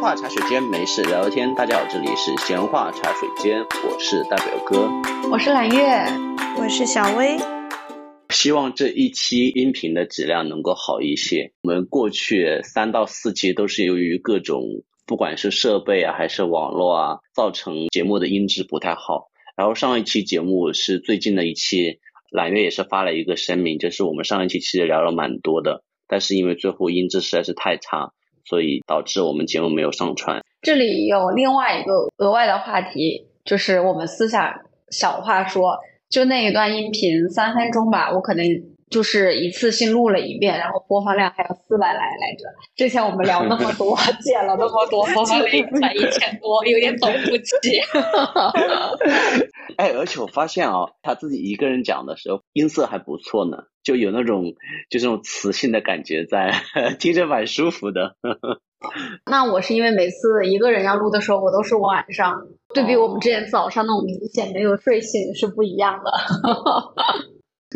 话茶水间，没事聊聊天。大家好，这里是闲话茶水间，我是大表哥，我是揽月，我是小薇。希望这一期音频的质量能够好一些。我们过去三到四期都是由于各种，不管是设备啊还是网络啊，造成节目的音质不太好。然后上一期节目是最近的一期，揽月也是发了一个声明，就是我们上一期其实聊了蛮多的，但是因为最后音质实在是太差，所以导致我们节目没有上传。这里有另外一个额外的话题，就是我们私下小话说，就那一段音频三分钟吧，我可能。就是一次性录了一遍，然后播放量还有四百来来着。之前我们聊那么多，剪了那么多，播放量才一千多，有点走不起。哎，而且我发现啊，他自己一个人讲的时候，音色还不错呢，就有那种就这种磁性的感觉在，听着蛮舒服的。那我是因为每次一个人要录的时候，我都是晚上，对比我们之前早上那种明显没有睡醒是不一样的。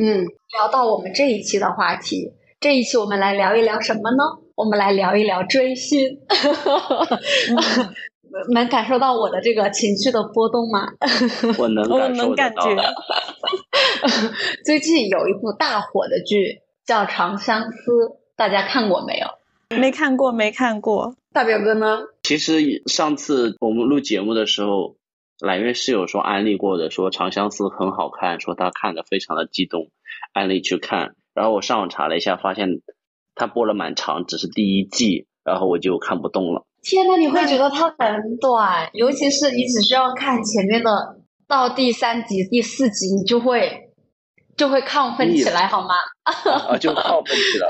嗯，聊到我们这一期的话题，这一期我们来聊一聊什么呢？我们来聊一聊追星。能感受到我的这个情绪的波动吗？我能 感受感觉。最近有一部大火的剧叫《长相思》，大家看过没有？没看过，没看过。大表哥呢？其实上次我们录节目的时候。揽月是有说安利过的，说《长相思》很好看，说他看的非常的激动，安利去看。然后我上网查了一下，发现他播了蛮长，只是第一季，然后我就看不动了。天呐，你会觉得它很短，尤其是你只需要看前面的，到第三集、第四集，你就会就会亢奋起来，好吗？啊，就亢奋起来。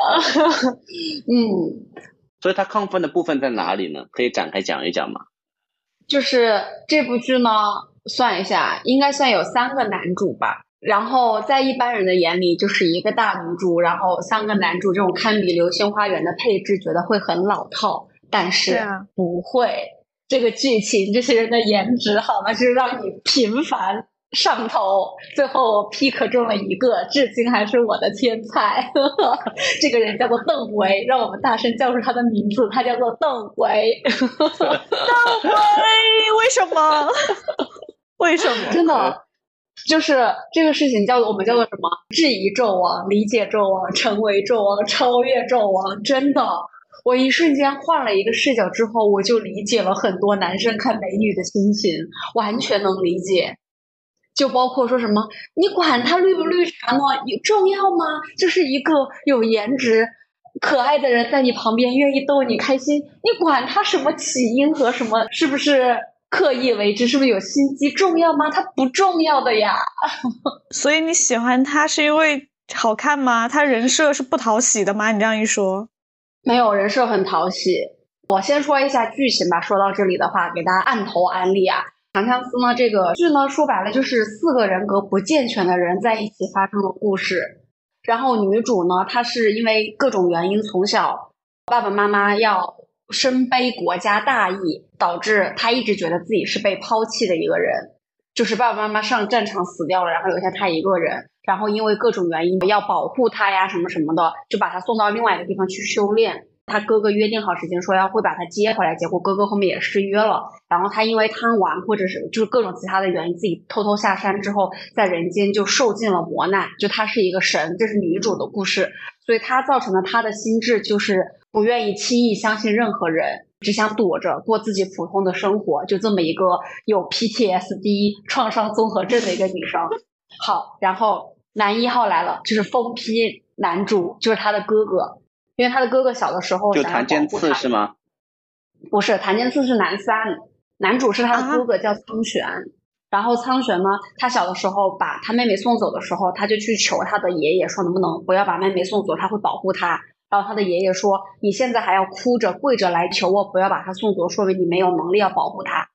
嗯。所以它亢奋的部分在哪里呢？可以展开讲一讲吗？就是这部剧呢，算一下，应该算有三个男主吧。然后在一般人的眼里，就是一个大女主，然后三个男主，这种堪比《流星花园》的配置，觉得会很老套。但是不会，这个剧情，这些人的颜值，好吗？就是让你频繁。上头，最后 pick 中了一个，至今还是我的天才。这个人叫做邓维，让我们大声叫出他的名字，他叫做邓为。邓维，为什么？为什么？真的，就是这个事情叫做我们叫做什么？质疑纣王，理解纣王，成为纣王，超越纣王。真的，我一瞬间换了一个视角之后，我就理解了很多男生看美女的心情，完全能理解。就包括说什么，你管他绿不绿茶呢？有重要吗？就是一个有颜值、可爱的人在你旁边，愿意逗你开心，你管他什么起因和什么是不是刻意为之，是不是有心机，重要吗？他不重要的呀。所以你喜欢他是因为好看吗？他人设是不讨喜的吗？你这样一说，没有人设很讨喜。我先说一下剧情吧。说到这里的话，给大家按头安利啊。长相思呢？这个剧呢，说白了就是四个人格不健全的人在一起发生的故事。然后女主呢，她是因为各种原因，从小爸爸妈妈要身背国家大义，导致她一直觉得自己是被抛弃的一个人。就是爸爸妈妈上战场死掉了，然后留下她一个人。然后因为各种原因要保护她呀，什么什么的，就把她送到另外一个地方去修炼。他哥哥约定好时间说要会把他接回来，结果哥哥后面也失约了。然后他因为贪玩或者是就是各种其他的原因，自己偷偷下山之后，在人间就受尽了磨难。就他是一个神，这是女主的故事，所以他造成了他的心智就是不愿意轻易相信任何人，只想躲着过自己普通的生活。就这么一个有 PTSD 创伤综合症的一个女生。好，然后男一号来了，就是疯批男主，就是他的哥哥。因为他的哥哥小的时候就檀健次是吗？不是，檀健次是男三，男主是他的哥哥叫苍玄。然后苍玄呢，他小的时候把他妹妹送走的时候，他就去求他的爷爷说能不能不要把妹妹送走，他会保护他。然后他的爷爷说你现在还要哭着跪着来求我不要把他送走，说明你没有能力要保护他。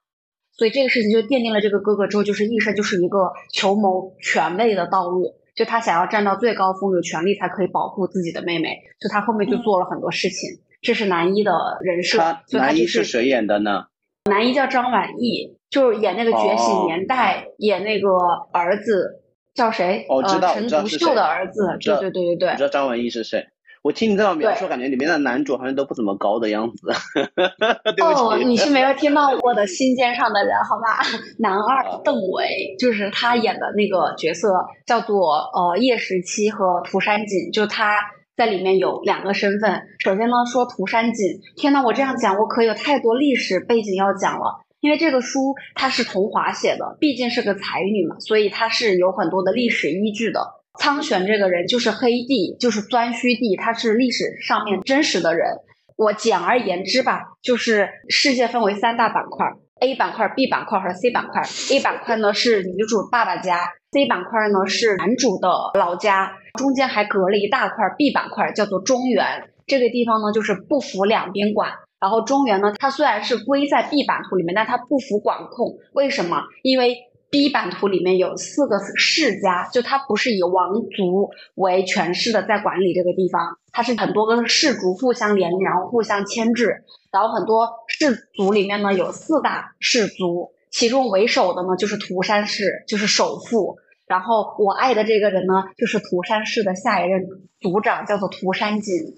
所以这个事情就奠定了这个哥哥之后就是一生就是一个求谋权位的道路。就他想要站到最高峰，有权利才可以保护自己的妹妹。就他后面就做了很多事情，这是男一的人设。男一是谁演的呢？男一叫张晚意，就是演那个《觉醒年代》，演那个儿子叫谁？哦，知道，陈独秀的儿子。对对对对对。你知道张晚意是谁？我听你这样描述，感觉里面的男主好像都不怎么高的样子。对不起，哦，你是没有听到我的心尖上的人，好吧？男二邓为，就是他演的那个角色叫做呃叶十七和涂山璟，就他在里面有两个身份。首先呢，说涂山璟，天呐，我这样讲，我可有太多历史背景要讲了。因为这个书它是桐华写的，毕竟是个才女嘛，所以它是有很多的历史依据的。苍玄这个人就是黑帝，就是颛顼帝，他是历史上面真实的人。我简而言之吧，就是世界分为三大板块：A 板块、B 板块和 C 板块。A 板块呢是女主爸爸家，C 板块呢是男主的老家，中间还隔了一大块 B 板块，叫做中原。这个地方呢就是不服两边管。然后中原呢，它虽然是归在 B 版图里面，但它不服管控。为什么？因为 B 版图里面有四个世家，就它不是以王族为权势的在管理这个地方，它是很多个氏族互相联，然后互相牵制。然后很多氏族里面呢有四大氏族，其中为首的呢就是涂山氏，就是首富。然后我爱的这个人呢，就是涂山氏的下一任族长，叫做涂山璟。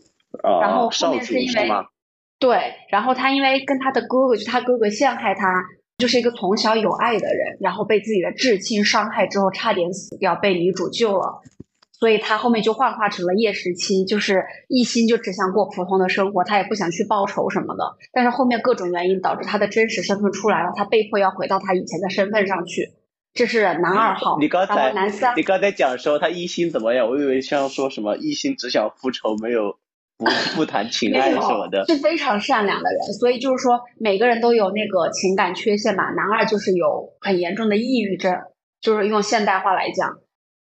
然后后面是因为。对，然后他因为跟他的哥哥，就他哥哥陷害他，就是一个从小有爱的人，然后被自己的至亲伤害之后，差点死掉，被女主救了，所以他后面就幻化成了叶时七，就是一心就只想过普通的生活，他也不想去报仇什么的。但是后面各种原因导致他的真实身份出来了，他被迫要回到他以前的身份上去。这是男二号，你刚才男三，你刚才讲说他一心怎么样？我以为像说什么一心只想复仇，没有。不 不谈情爱什么的，是非常善良的人，所以就是说每个人都有那个情感缺陷嘛。男二就是有很严重的抑郁症，就是用现代化来讲。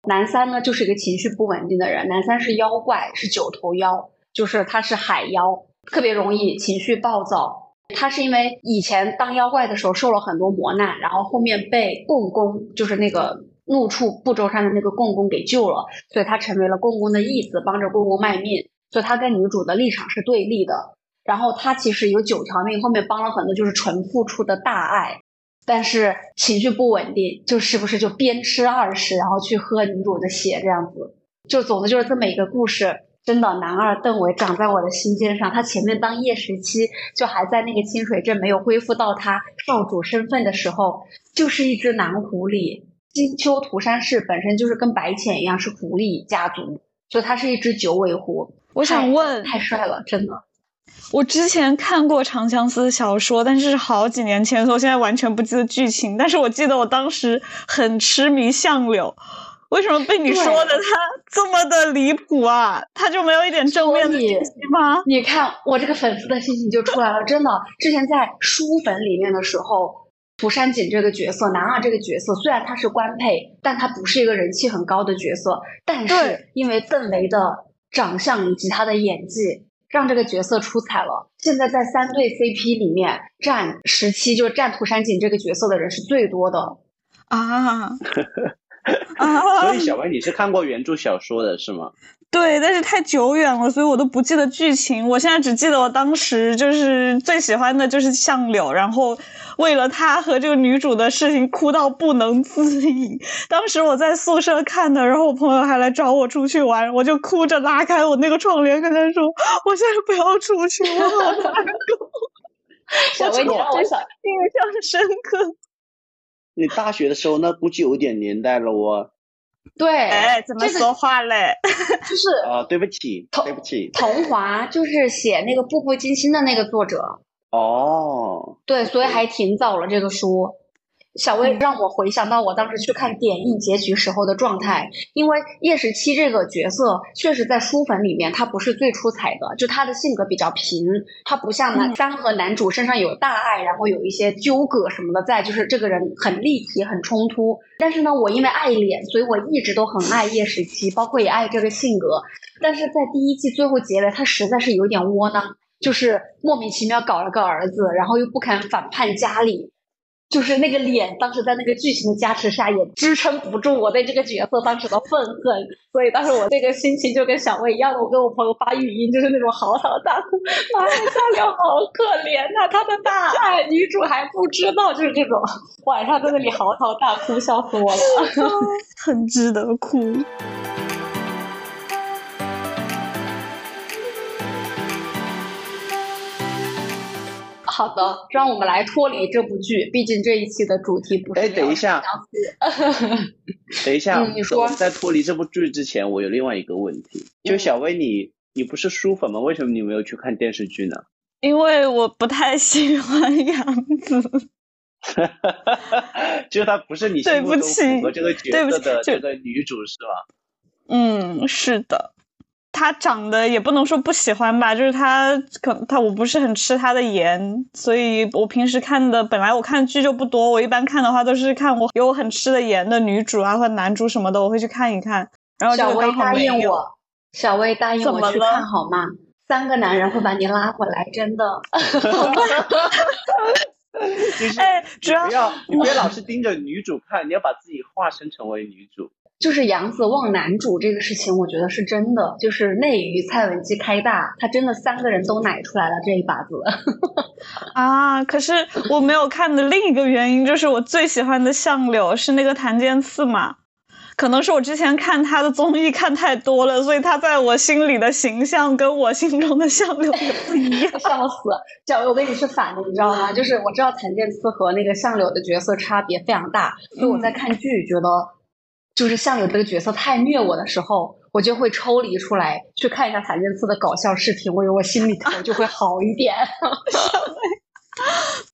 男三呢就是一个情绪不稳定的人，男三是妖怪，是九头妖，就是他是海妖，特别容易情绪暴躁。他是因为以前当妖怪的时候受了很多磨难，然后后面被共工，就是那个怒触不周山的那个共工给救了，所以他成为了共工的义子，帮着共工卖命。所以他跟女主的立场是对立的，然后他其实有九条命，后面帮了很多就是纯付出的大爱，但是情绪不稳定，就是不是就边吃二食，然后去喝女主的血这样子，就总的就是这么一个故事。真的，男二邓为长在我的心尖上。他前面当叶时期就还在那个清水镇没有恢复到他少主身份的时候，就是一只男狐狸。金秋涂山氏本身就是跟白浅一样是狐狸家族，所以它是一只九尾狐。我想问，太帅了，真的。我之前看过《长相思》小说，但是好几年前，我现在完全不记得剧情。但是我记得我当时很痴迷相柳。为什么被你说的他这么的离谱啊？他就没有一点正面的信息吗？你看我这个粉丝的心情就出来了，真的。之前在书粉里面的时候，涂山璟这个角色，男二这个角色，虽然他是官配，但他不是一个人气很高的角色。但是因为邓为的。长相以及他的演技，让这个角色出彩了。现在在三对 CP 里面，占十七，就是占涂山璟这个角色的人是最多的啊。所以小白，你是看过原著小说的是吗？对，但是太久远了，所以我都不记得剧情。我现在只记得我当时就是最喜欢的就是相柳，然后为了他和这个女主的事情哭到不能自已。当时我在宿舍看的，然后我朋友还来找我出去玩，我就哭着拉开我那个窗帘跟他说：“我现在不要出去，我好难过。”小薇，你让我想印象深刻。你大学的时候那估计有点年代了哦。对，哎，怎么说话嘞？就是啊，对不起，对不起。桐华就是写那个《步步惊心》的那个作者。哦。对，所以还挺早了这个书。小薇让我回想到我当时去看点映结局时候的状态，因为叶十七这个角色确实在书粉里面他不是最出彩的，就他的性格比较平，他不像男三和男主身上有大爱，然后有一些纠葛什么的在，就是这个人很立体很冲突。但是呢，我因为爱脸，所以我一直都很爱叶十七，包括也爱这个性格。但是在第一季最后结尾，他实在是有点窝囊，就是莫名其妙搞了个儿子，然后又不肯反叛家里。就是那个脸，当时在那个剧情的加持下，也支撑不住我对这个角色当时的愤恨，所以当时我这个心情就跟小薇一样，我跟我朋友发语音，就是那种嚎啕大哭，妈呀，夏良好可怜呐，他的大爱女主还不知道，就是这种晚上在那里嚎啕大哭，笑死我了，很值得哭。好的，让我们来脱离这部剧，毕竟这一期的主题不是。哎，等一下，等一下，你说，在脱离这部剧之前，我有另外一个问题，就小薇，你你不是书粉吗？为什么你没有去看电视剧呢？因为我不太喜欢杨紫。哈哈哈哈哈！就是她不是你心目中符合这个角色的这个女主是吧？嗯，是的。她长得也不能说不喜欢吧，就是他可他我不是很吃他的颜，所以我平时看的本来我看剧就不多，我一般看的话都是看我有很吃的颜的女主啊或男主什么的，我会去看一看。然后小薇答应我，小薇答应我去看好吗？三个男人会把你拉回来，真的。就是主要不要，你别老是盯着女主看，你要把自己化身成为女主。就是杨紫望男主这个事情，我觉得是真的。就是内娱蔡文姬开大，他真的三个人都奶出来了这一把子。啊！可是我没有看的另一个原因，就是我最喜欢的相柳是那个檀健次嘛。可能是我之前看他的综艺看太多了，所以他在我心里的形象跟我心中的相柳也不一样。笑死！小薇，我跟你是反的，你知道吗？就是我知道檀健次和那个相柳的角色差别非常大，所以我在看剧觉得，就是相柳这个角色太虐我的时候，我就会抽离出来去看一下谭健次的搞笑视频，我有我心里头就会好一点。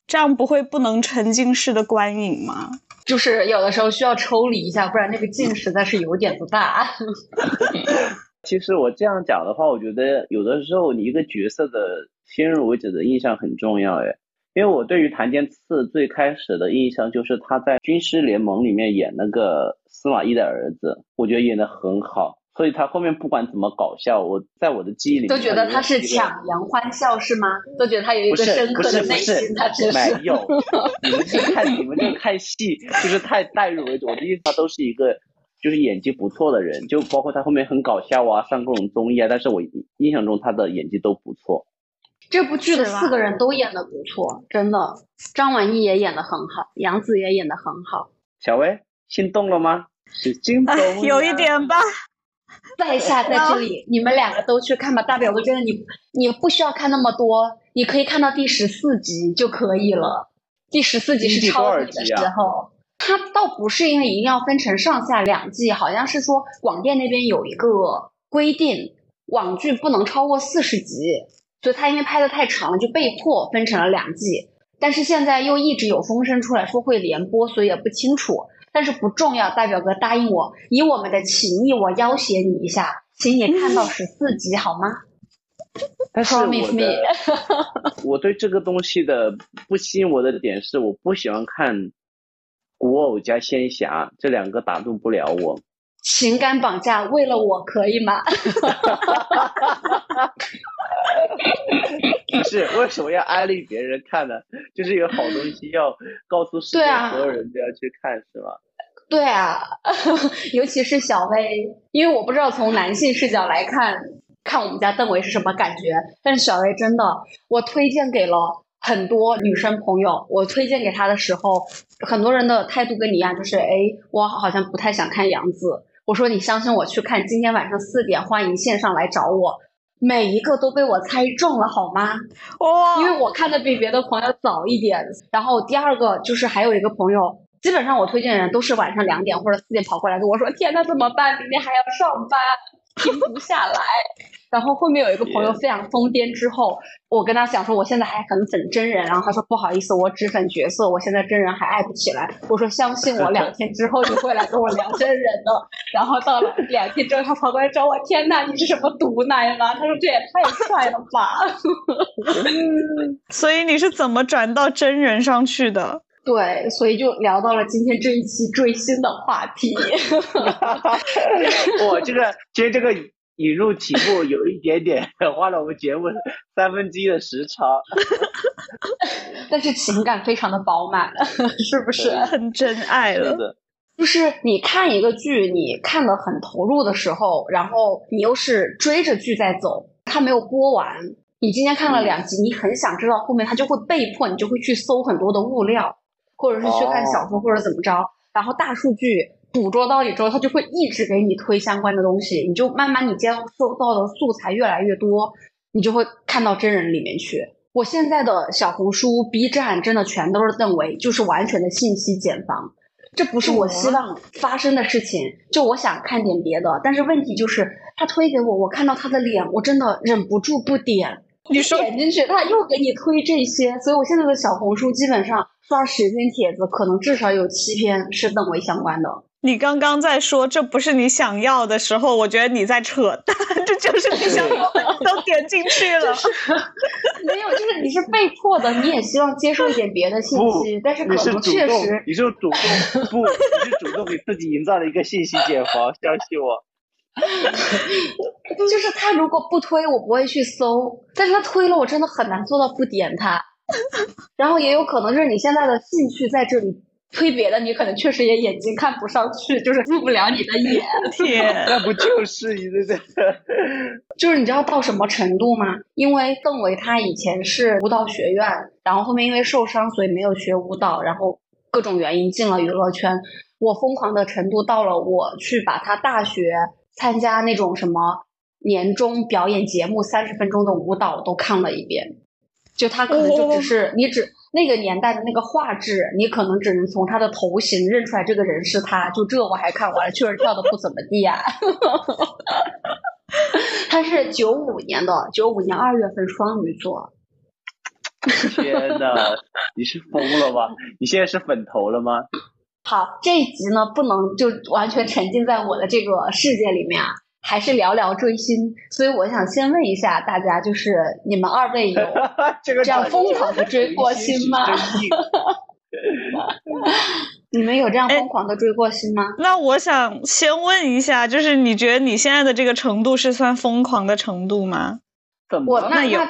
这样不会不能沉浸式的观影吗？就是有的时候需要抽离一下，不然那个劲实在是有点不大。其实我这样讲的话，我觉得有的时候你一个角色的先入为主的印象很重要哎。因为我对于檀健次最开始的印象就是他在《军师联盟》里面演那个司马懿的儿子，我觉得演的很好。所以他后面不管怎么搞笑，我在我的记忆里都觉得他是强颜欢笑是吗？都觉得他有一个深刻的内心，他真是没有。你们是看你们这看戏就是太代入为主，我的意思他都是一个就是演技不错的人，就包括他后面很搞笑啊，上各种综艺啊，但是我印象中他的演技都不错。这部剧的四个人都演的不错，真的，张晚意也演的很好，杨紫也演的很好。小薇心动了吗？是心动，有一点吧。在下在这里，你们两个都去看吧。大表哥真的你你不需要看那么多，你可以看到第十四集就可以了。第十四集是超级的时候，它倒不是因为一定要分成上下两季，好像是说广电那边有一个规定，网剧不能超过四十集，所以它因为拍的太长了，就被迫分成了两季。但是现在又一直有风声出来说会连播，所以也不清楚。但是不重要，大表哥答应我，以我们的情谊，我要挟你一下，请你看到十四集好吗？但是我的，我对这个东西的不吸引我的点是，我不喜欢看古偶加仙侠，这两个打动不了我。情感绑架，为了我可以吗？不 是，为什么要安利别人看呢？就是有好东西要告诉世界所有人都要去看，是吧？对啊，尤其是小薇，因为我不知道从男性视角来看，看我们家邓伟是什么感觉。但是小薇真的，我推荐给了很多女生朋友。我推荐给她的时候，很多人的态度跟你一样，就是哎，我好像不太想看杨紫。我说你相信我去看，今天晚上四点欢迎线上来找我。每一个都被我猜中了，好吗？哇！因为我看的比别的朋友早一点。然后第二个就是还有一个朋友，基本上我推荐的人都是晚上两点或者四点跑过来跟我说：“天呐，怎么办？明天还要上班，停不下来。”然后后面有一个朋友非常疯癫，之后我跟他讲说，我现在还很粉真人，然后他说不好意思，我只粉角色，我现在真人还爱不起来。我说相信我，两天之后你会来跟我聊真人的。然后到了两天之后，他跑过来找我，天呐，你是什么毒奶吗？他说这也太帅了吧！所以你是怎么转到真人上去的？对，所以就聊到了今天这一期追星的话题。我这个其实这个。引入题目有一点点花了我们节目三分之一的时长，但是情感非常的饱满，是不是很真爱了的？就是你看一个剧，你看的很投入的时候，然后你又是追着剧在走，它没有播完，你今天看了两集，你很想知道后面，它就会被迫你就会去搜很多的物料，或者是去看小说或者怎么着，然后大数据。捕捉到你之后，它就会一直给你推相关的东西，你就慢慢你接收到的素材越来越多，你就会看到真人里面去。我现在的小红书、B 站真的全都是邓为，就是完全的信息茧房。这不是我希望发生的事情，就我想看点别的，但是问题就是他推给我，我看到他的脸，我真的忍不住不点。你说点进去，他又给你推这些，所以我现在的小红书基本上刷十篇帖子，可能至少有七篇是邓为相关的。你刚刚在说这不是你想要的时候，我觉得你在扯淡，这就是你想要的，都点进去了。没有，就是你是被迫的，你也希望接受一点别的信息，但是可你是能主动确实，你是主动不，你是主动给自己营造了一个信息茧房，相信我。就是他如果不推，我不会去搜，但是他推了，我真的很难做到不点他。然后也有可能是你现在的兴趣在这里。推别的，你可能确实也眼睛看不上去，就是入不了你的眼。天，那不就是你这这？就是你知道到什么程度吗？因为邓为他以前是舞蹈学院，然后后面因为受伤，所以没有学舞蹈，然后各种原因进了娱乐圈。我疯狂的程度到了，我去把他大学参加那种什么年终表演节目，三十分钟的舞蹈都看了一遍。就他可能就只是你只那个年代的那个画质，你可能只能从他的头型认出来这个人是他。就这我还看完了，确实跳的不怎么地啊。他是九五年的，九五年二月份双鱼座。天呐，你是疯了吧？你现在是粉头了吗？好，这一集呢不能就完全沉浸在我的这个世界里面啊，还是聊聊追星。所以我想先问一下大家，就是你们二位有 这样疯狂的追过星吗？你们有这样疯狂的追过星吗？那我想先问一下，就是你觉得你现在的这个程度是算疯狂的程度吗？怎么我那这样？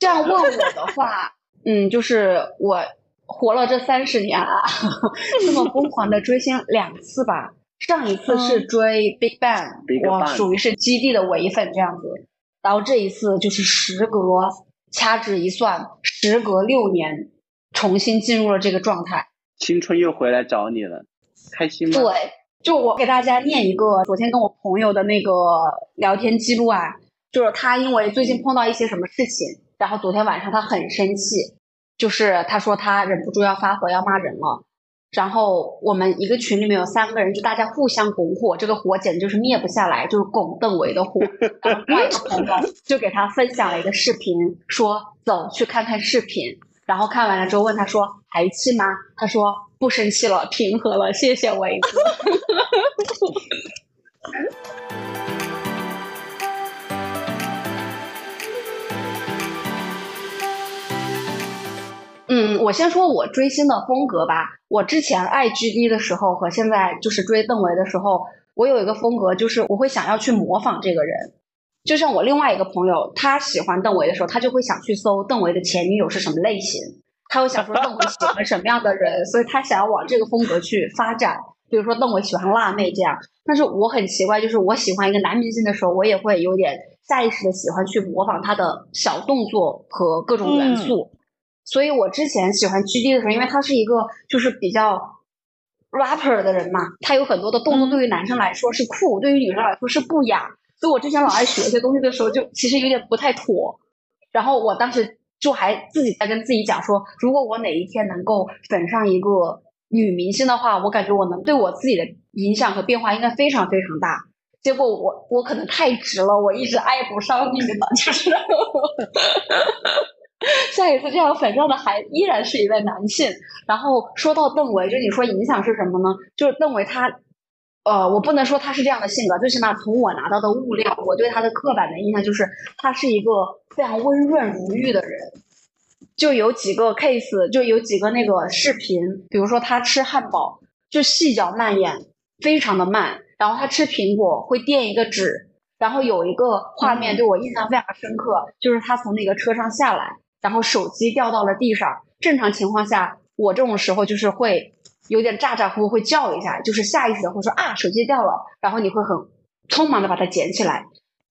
这样问我的话，嗯，就是我活了这三十年啊，这么疯狂的追星两次吧。上一次是追 Big Bang，、Big 我属于是基地的唯粉这样子。然后这一次就是时隔掐指一算，时隔六年，重新进入了这个状态。青春又回来找你了，开心吗？对，就我给大家念一个昨天跟我朋友的那个聊天记录啊，就是他因为最近碰到一些什么事情，然后昨天晚上他很生气，就是他说他忍不住要发火要骂人了。然后我们一个群里面有三个人，就大家互相拱火，这个火简直就是灭不下来，就是拱邓为的火。然后另外一个朋友就给他分享了一个视频，说走去看看视频。然后看完了之后问他说还气吗？他说不生气了，平和了，谢谢维子。嗯，我先说我追星的风格吧。我之前爱 GD 的时候和现在就是追邓为的时候，我有一个风格，就是我会想要去模仿这个人。就像我另外一个朋友，他喜欢邓为的时候，他就会想去搜邓为的前女友是什么类型，他会想说邓为喜欢什么样的人，所以他想要往这个风格去发展。比如说邓为喜欢辣妹这样，但是我很奇怪，就是我喜欢一个男明星的时候，我也会有点下意识的喜欢去模仿他的小动作和各种元素。所以我之前喜欢 GD 的时候，因为他是一个就是比较 rapper 的人嘛，他有很多的动作对于男生来说是酷，对于女生来说是不雅。所以我之前老爱学一些东西的时候，就其实有点不太妥。然后我当时就还自己在跟自己讲说，如果我哪一天能够粉上一个女明星的话，我感觉我能对我自己的影响和变化应该非常非常大。结果我我可能太直了，我一直爱不上你们，就是。下一次这样粉上的还依然是一位男性。然后说到邓为，就你说影响是什么呢？就是邓为他，呃，我不能说他是这样的性格，最起码从我拿到的物料，我对他的刻板的印象就是他是一个非常温润如玉的人。就有几个 case，就有几个那个视频，比如说他吃汉堡，就细嚼慢咽，非常的慢。然后他吃苹果会垫一个纸。然后有一个画面对我印象非常深刻，就是他从那个车上下来。然后手机掉到了地上。正常情况下，我这种时候就是会有点咋咋呼呼，会叫一下，就是下意识的会说啊，手机掉了。然后你会很匆忙的把它捡起来，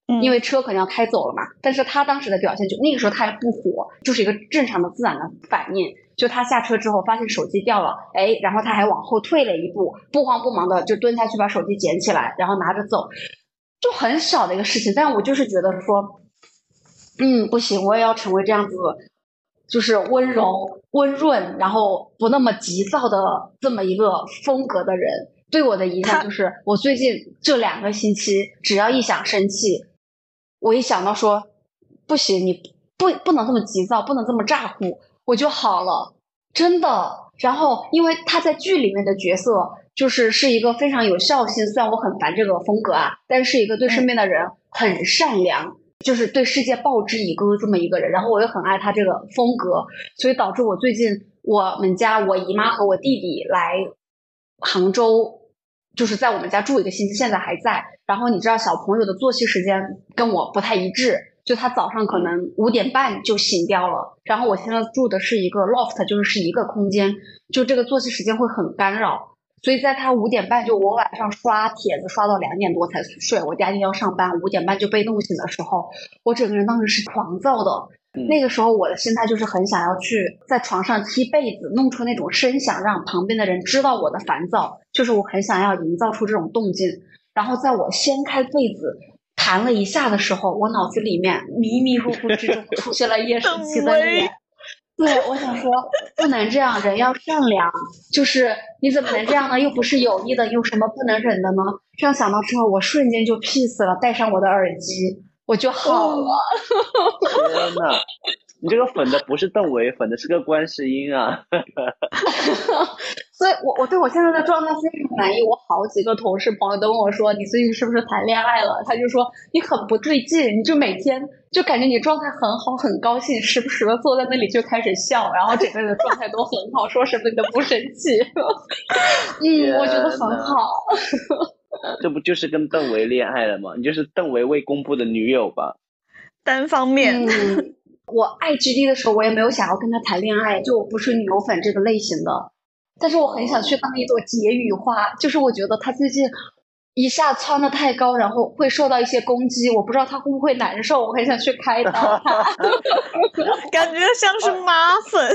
嗯因为车可能要开走了嘛。但是他当时的表现就那个时候他还不火，就是一个正常的自然的反应。就他下车之后发现手机掉了，哎，然后他还往后退了一步，不慌不忙的就蹲下去把手机捡起来，然后拿着走，就很小的一个事情。但我就是觉得说。嗯，不行，我也要成为这样子，就是温柔、温润，然后不那么急躁的这么一个风格的人。对我的影响就是，我最近这两个星期，只要一想生气，我一想到说不行，你不不能这么急躁，不能这么咋呼，我就好了，真的。然后，因为他在剧里面的角色就是是一个非常有孝心，虽然我很烦这个风格啊，但是一个对身边的人很善良，就是对世界报之以歌这么一个人。然后我又很爱他这个风格，所以导致我最近我们家我姨妈和我弟弟来杭州。就是在我们家住一个星期，现在还在。然后你知道小朋友的作息时间跟我不太一致，就他早上可能五点半就醒掉了。然后我现在住的是一个 loft，就是是一个空间，就这个作息时间会很干扰。所以在他五点半就我晚上刷帖子刷到两点多才睡，我第二天要上班，五点半就被弄醒的时候，我整个人当时是狂躁的。那个时候我的心态就是很想要去在床上踢被子，弄出那种声响，让旁边的人知道我的烦躁。就是我很想要营造出这种动静。然后在我掀开被子弹了一下的时候，我脑子里面迷迷糊糊之中 出现了叶诗琪的脸。对，我想说不能这样，人要善良。就是你怎么能这样呢？又不是有意的，有什么不能忍的呢？这样想到之后，我瞬间就 peace 了，戴上我的耳机。我就好了。天呐，你这个粉的不是邓为，粉的是个观世音啊！所以，我我对我现在的状态非常满意。我好几个同事朋友都问我说：“你最近是不是谈恋爱了？”他就说：“你很不对劲，你就每天就感觉你状态很好，很高兴，时不时的坐在那里就开始笑，然后整个人的状态都很好，说什么你都不生气。”嗯，我觉得很好。这不就是跟邓为恋爱了吗？你就是邓为未公布的女友吧？单方面。嗯，我爱 G D 的时候，我也没有想要跟他谈恋爱，就我不是女友粉这个类型的。但是我很想去当一朵解语花，就是我觉得他最近一下窜的太高，然后会受到一些攻击，我不知道他会不会难受，我很想去开导他。感觉像是 妈 粉。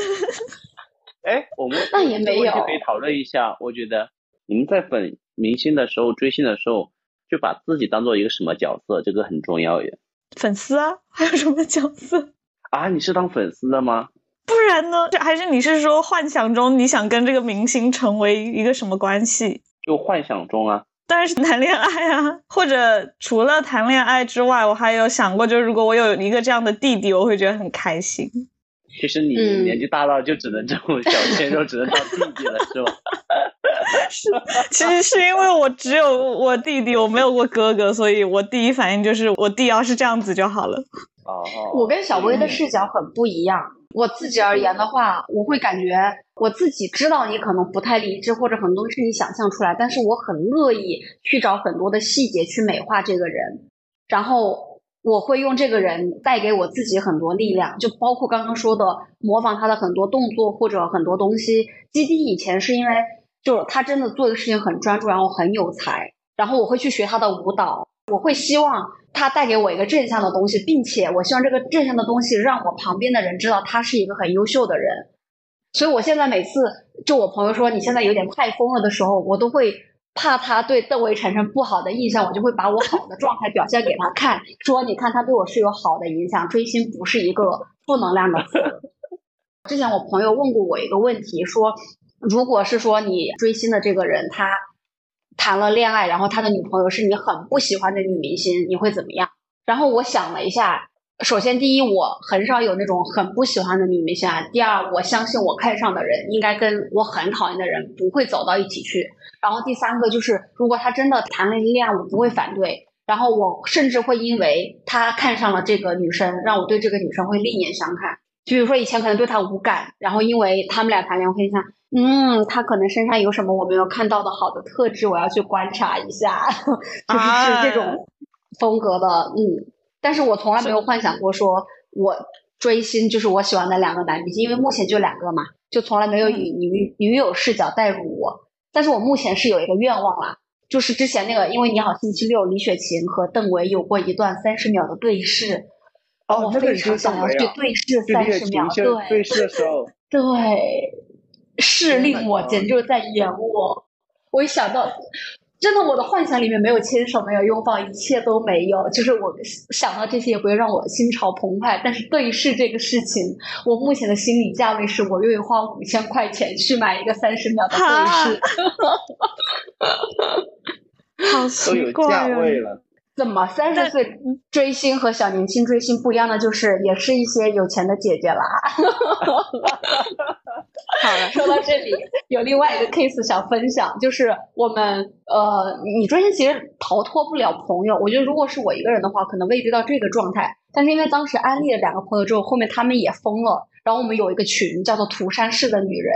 哎，我们那也没有可以讨论一下。我觉得你们在粉。明星的时候追星的时候，就把自己当做一个什么角色，这个很重要耶。粉丝啊，还有什么角色啊？你是当粉丝的吗？不然呢？还是你是说幻想中你想跟这个明星成为一个什么关系？就幻想中啊。当然是谈恋爱啊，或者除了谈恋爱之外，我还有想过，就如果我有一个这样的弟弟，我会觉得很开心。其实你年纪大了就只能这种小鲜肉，只能当弟弟了，是吧？是，其实是因为我只有我弟弟，我没有过哥哥，所以我第一反应就是我弟要是这样子就好了。哦，我跟小薇的视角很不一样。我自己而言的话，我会感觉我自己知道你可能不太理智，或者很多是你想象出来，但是我很乐意去找很多的细节去美化这个人，然后我会用这个人带给我自己很多力量，就包括刚刚说的模仿他的很多动作或者很多东西。基地以前是因为。就是他真的做的事情很专注，然后很有才，然后我会去学他的舞蹈，我会希望他带给我一个正向的东西，并且我希望这个正向的东西让我旁边的人知道他是一个很优秀的人。所以我现在每次就我朋友说你现在有点太疯了的时候，我都会怕他对邓为产生不好的印象，我就会把我好的状态表现给他看，说你看他对我是有好的影响，追星不是一个负能量的词。之前我朋友问过我一个问题，说。如果是说你追星的这个人他谈了恋爱，然后他的女朋友是你很不喜欢的女明星，你会怎么样？然后我想了一下，首先第一，我很少有那种很不喜欢的女明星啊。第二，我相信我看上的人应该跟我很讨厌的人不会走到一起去。然后第三个就是，如果他真的谈了恋爱，我不会反对。然后我甚至会因为他看上了这个女生，让我对这个女生会另眼相看。就比如说以前可能对他无感，然后因为他们俩谈恋爱，我会想。嗯，他可能身上有什么我没有看到的好的特质，我要去观察一下，就是是这种风格的。嗯，但是我从来没有幻想过说我追星就是我喜欢的两个男明星，因为目前就两个嘛，就从来没有以女女友视角带入我。但是我目前是有一个愿望啦，就是之前那个，因为你好星期六，李雪琴和邓为有过一段三十秒的对视，哦，我非常想要去对视三十秒，对对视的时候，对。是令我简直就是在演我，我一想到，真的，我的幻想里面没有牵手，没有拥抱，一切都没有。就是我想到这些也不会让我心潮澎湃，但是对视这个事情，我目前的心理价位是我愿意花五千块钱去买一个三十秒的对视。好奇怪了。怎么三十岁追星和小年轻追星不一样的，就是也是一些有钱的姐姐啦。好了，说到这里，有另外一个 case 想分享，就是我们呃，你追星其实逃脱不了朋友。我觉得如果是我一个人的话，可能未必到这个状态。但是因为当时安利了两个朋友之后，后面他们也疯了，然后我们有一个群叫做“涂山市的女人”，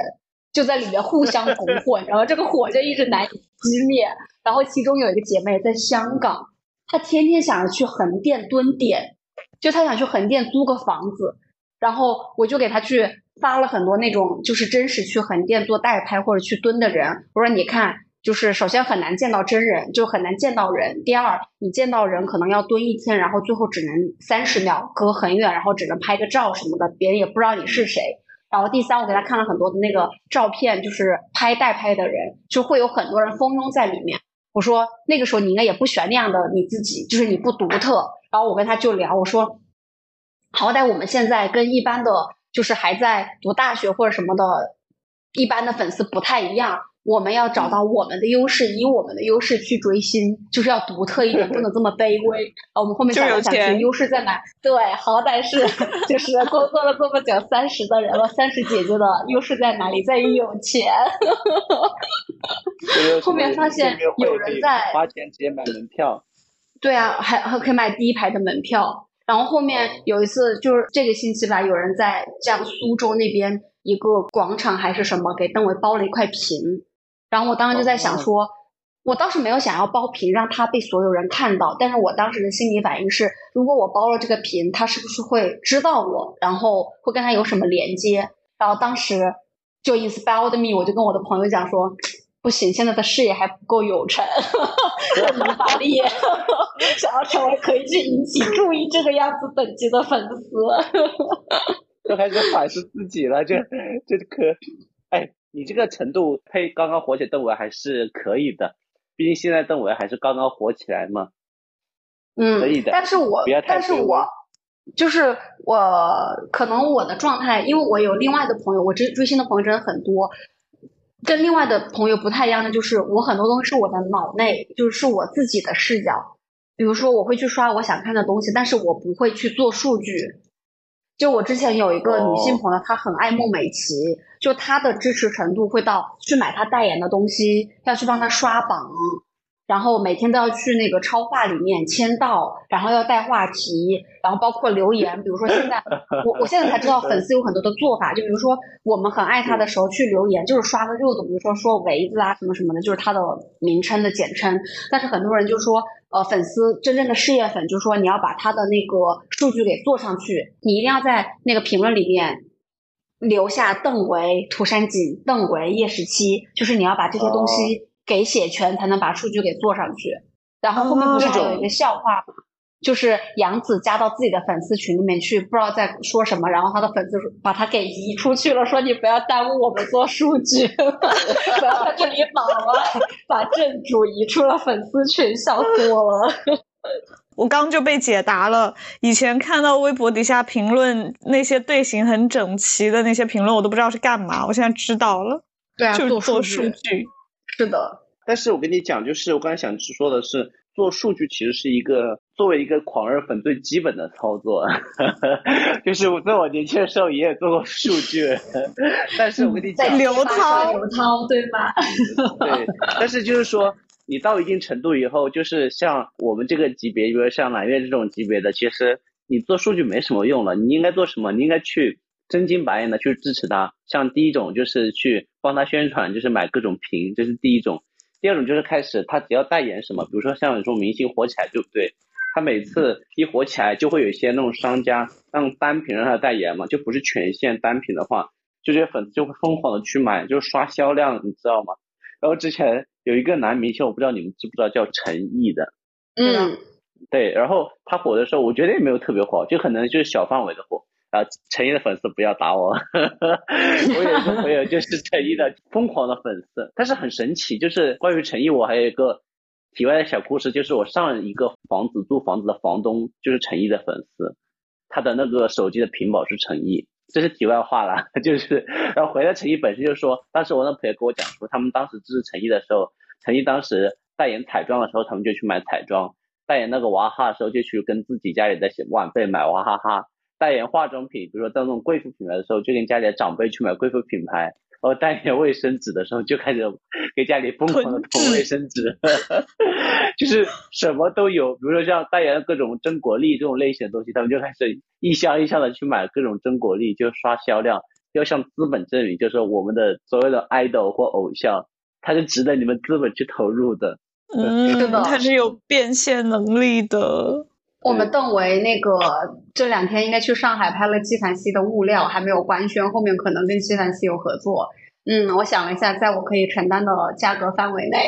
就在里面互相拱火，然后这个火就一直难以熄灭。然后其中有一个姐妹在香港。她天天想着去横店蹲点，就她想去横店租个房子，然后我就给她去发了很多那种就是真实去横店做代拍或者去蹲的人。我说你看，就是首先很难见到真人，就很难见到人。第二，你见到人可能要蹲一天，然后最后只能三十秒隔很远，然后只能拍个照什么的，别人也不知道你是谁。然后第三，我给他看了很多的那个照片，就是拍代拍的人，就会有很多人蜂拥在里面。我说那个时候你应该也不喜欢那样的你自己，就是你不独特。然后我跟他就聊，我说，好歹我们现在跟一般的，就是还在读大学或者什么的，一般的粉丝不太一样。我们要找到我们的优势，以我们的优势去追星，就是要独特一点，不能这么 卑微。啊，我们后面讲来讲去，优势在哪？对，好歹是 就是工作了这么久，三十的人了，三十姐姐的优势在哪里？在于有钱。后面发现有人在花钱直接买门票。对啊，还还可以买第一排的门票。然后后面有一次，就是这个星期吧，有人在像苏州那边一个广场还是什么，给邓为包了一块屏。然后我当时就在想说，我当时没有想要包屏让他被所有人看到，但是我当时的心理反应是，如果我包了这个屏，他是不是会知道我，然后会跟他有什么连接？然后当时就 inspired me，我就跟我的朋友讲说，不行，现在的事业还不够有成，无法力，想要成为可以去引起注意这个样子等级的粉丝，都开始反思自己了，这这可，哎。你这个程度配刚刚火起邓文还是可以的，毕竟现在邓文还是刚刚火起来嘛。嗯，可以的。但是我但是我就是我可能我的状态，因为我有另外的朋友，我追追星的朋友真的很多，跟另外的朋友不太一样的就是，我很多东西是我的脑内，就是我自己的视角。比如说我会去刷我想看的东西，但是我不会去做数据。就我之前有一个女性朋友，她很爱孟美岐，就她的支持程度会到去买她代言的东西，要去帮她刷榜。然后每天都要去那个超话里面签到，然后要带话题，然后包括留言。比如说现在，我我现在才知道粉丝有很多的做法，就比如说我们很爱他的时候去留言，就是刷个热度，比如说说围子啊什么什么的，就是他的名称的简称。但是很多人就说，呃，粉丝真正的事业粉，就是说你要把他的那个数据给做上去，你一定要在那个评论里面留下邓为、涂山璟、邓为、叶十七，就是你要把这些东西。给写全才能把数据给做上去，然后后面不是有一个笑话吗？就是杨紫加到自己的粉丝群里面去，不知道在说什么，然后他的粉丝把他给移出去了，说你不要耽误我们做数据，不要在这里捣乱，把正主移出了粉丝群，笑死我了。我刚就被解答了，以前看到微博底下评论那些队形很整齐的那些评论，我都不知道是干嘛，我现在知道了，对啊，就是做数据。是的，但是我跟你讲，就是我刚才想说的是，做数据其实是一个作为一个狂热粉最基本的操作，就是我在我年轻的时候也有做过数据，但是我跟你讲，刘涛，刘涛对吗？对，但是就是说，你到一定程度以后，就是像我们这个级别，比如像揽月这种级别的，其实你做数据没什么用了。你应该做什么？你应该去。真金白银的去支持他，像第一种就是去帮他宣传，就是买各种屏，这是第一种。第二种就是开始他只要代言什么，比如说像这种明星火起来，对不对？他每次一火起来，就会有一些那种商家让单品让他代言嘛，就不是全线单品的话，就这些粉丝就会疯狂的去买，就是刷销量，你知道吗？然后之前有一个男明星，我不知道你们知不知道，叫陈毅的，嗯，对，然后他火的时候，我觉得也没有特别火，就可能就是小范围的火。啊，陈毅的粉丝不要打我，我有一个朋友就是陈毅的疯狂的粉丝，但是很神奇，就是关于陈毅，我还有一个题外的小故事，就是我上一个房子租房子的房东就是陈毅的粉丝，他的那个手机的屏保是陈毅，这是题外话了。就是然后回来陈毅本身就说，当时我那朋友跟我讲说，他们当时支持陈毅的时候，陈毅当时代言彩妆的时候，他们就去买彩妆；代言那个娃哈哈的时候，就去跟自己家里的晚辈买娃哈哈；代言化妆品，比如说在那种贵妇品牌的时候，就跟家里的长辈去买贵妇品牌。然后代言卫生纸的时候，就开始 给家里疯狂的囤卫生纸，就是什么都有。比如说像代言各种真果粒这种类型的东西，他们就开始一箱一箱的去买各种真果粒，就刷销量，要向资本证明，就是我们的所谓的 idol 或偶像，他是值得你们资本去投入的。嗯，他是有变现能力的。我们邓为那个这两天应该去上海拍了纪梵希的物料，还没有官宣，后面可能跟纪梵希有合作。嗯，我想了一下，在我可以承担的价格范围内。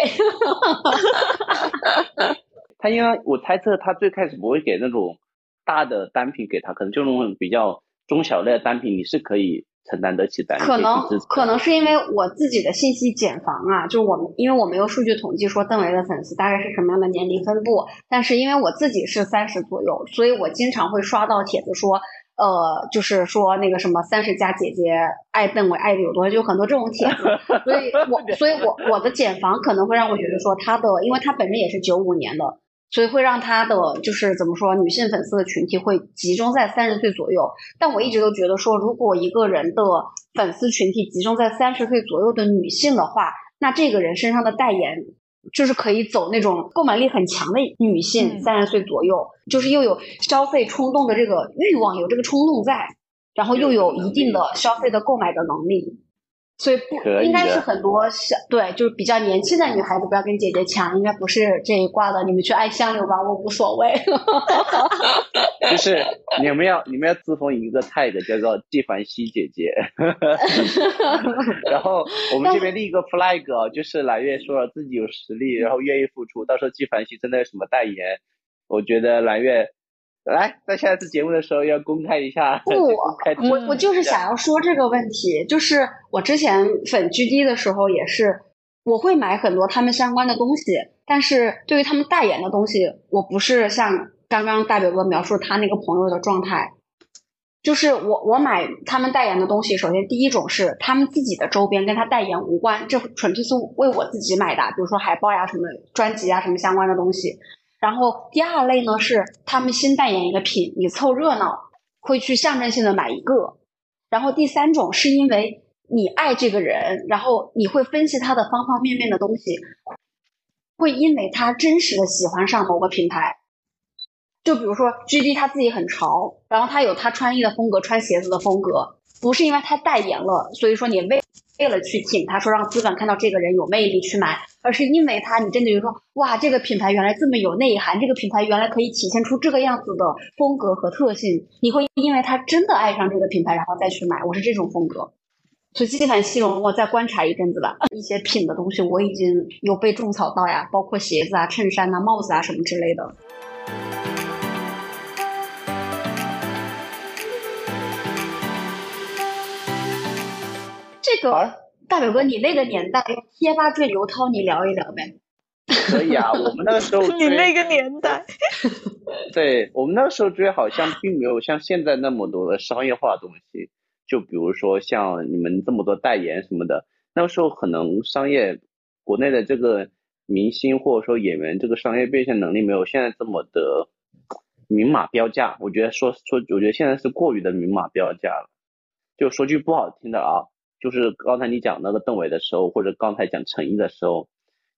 他因为我猜测他最开始不会给那种大的单品给他，可能就那种比较中小类的单品，你是可以。承担得起的，可能可能是因为我自己的信息茧房啊，就是我们因为我没有数据统计说邓为的粉丝大概是什么样的年龄分布，但是因为我自己是三十左右，所以我经常会刷到帖子说，呃，就是说那个什么三十加姐姐爱邓为爱的有多，就很多这种帖子，所以我 所以我我的茧房可能会让我觉得说他的，因为他本身也是九五年的。所以会让他的就是怎么说，女性粉丝的群体会集中在三十岁左右。但我一直都觉得说，如果一个人的粉丝群体集中在三十岁左右的女性的话，那这个人身上的代言就是可以走那种购买力很强的女性，三十岁左右，就是又有消费冲动的这个欲望，有这个冲动在，然后又有一定的消费的购买的能力。所以不应该是很多小对，就是比较年轻的女孩子不要跟姐姐抢，应该不是这一挂的。你们去爱香柳吧，我无所谓。就是你们要你们要自封一个 tag 叫做纪梵希姐姐。然后我们这边立一个 flag，就是蓝月说了自己有实力，然后愿意付出。到时候纪梵希真的有什么代言，我觉得蓝月。来，在下一次节目的时候要公开一下。不，我我就是想要说这个问题，就是我之前粉 GD 的时候也是，我会买很多他们相关的东西，但是对于他们代言的东西，我不是像刚刚大表哥描述他那个朋友的状态，就是我我买他们代言的东西，首先第一种是他们自己的周边跟他代言无关，这纯粹是为我自己买的，比如说海报呀、什么专辑啊、什么相关的东西。然后第二类呢是他们新代言一个品，你凑热闹会去象征性的买一个。然后第三种是因为你爱这个人，然后你会分析他的方方面面的东西，会因为他真实的喜欢上某个品牌。就比如说 G D 他自己很潮，然后他有他穿衣的风格，穿鞋子的风格，不是因为他代言了，所以说你为。为了去请他说让资本看到这个人有魅力去买，而是因为他你真的就说哇这个品牌原来这么有内涵，这个品牌原来可以体现出这个样子的风格和特性，你会因为他真的爱上这个品牌然后再去买，我是这种风格。所以纪梵希容我再观察一阵子了，一些品的东西我已经有被种草到呀，包括鞋子啊、衬衫啊、帽子啊什么之类的。这个大表哥，你那个年代贴吧追刘涛，你聊一聊呗？可以啊，我们那个时候 你那个年代，对我们那个时候追好像并没有像现在那么多的商业化东西，就比如说像你们这么多代言什么的，那个时候可能商业国内的这个明星或者说演员这个商业变现能力没有现在这么的明码标价。我觉得说说，我觉得现在是过于的明码标价了。就说句不好听的啊。就是刚才你讲那个邓伟的时候，或者刚才讲陈毅的时候，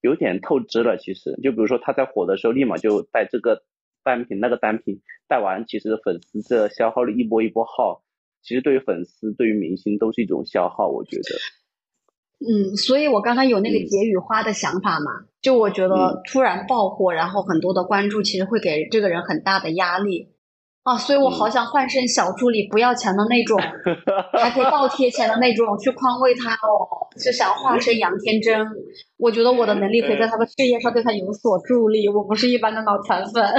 有点透支了。其实，就比如说他在火的时候，立马就带这个单品、那个单品，带完，其实粉丝这消耗了一波一波耗。其实对于粉丝、对于明星都是一种消耗，我觉得。嗯，所以我刚刚有那个解语花的想法嘛，就我觉得突然爆火，然后很多的关注，其实会给这个人很大的压力。啊，所以我好想换身小助理，不要钱的那种，还可以倒贴钱的那种，去宽慰他哦。就想化身杨天真，我觉得我的能力可以在他的事业上对他有所助力。我不是一般的脑残粉。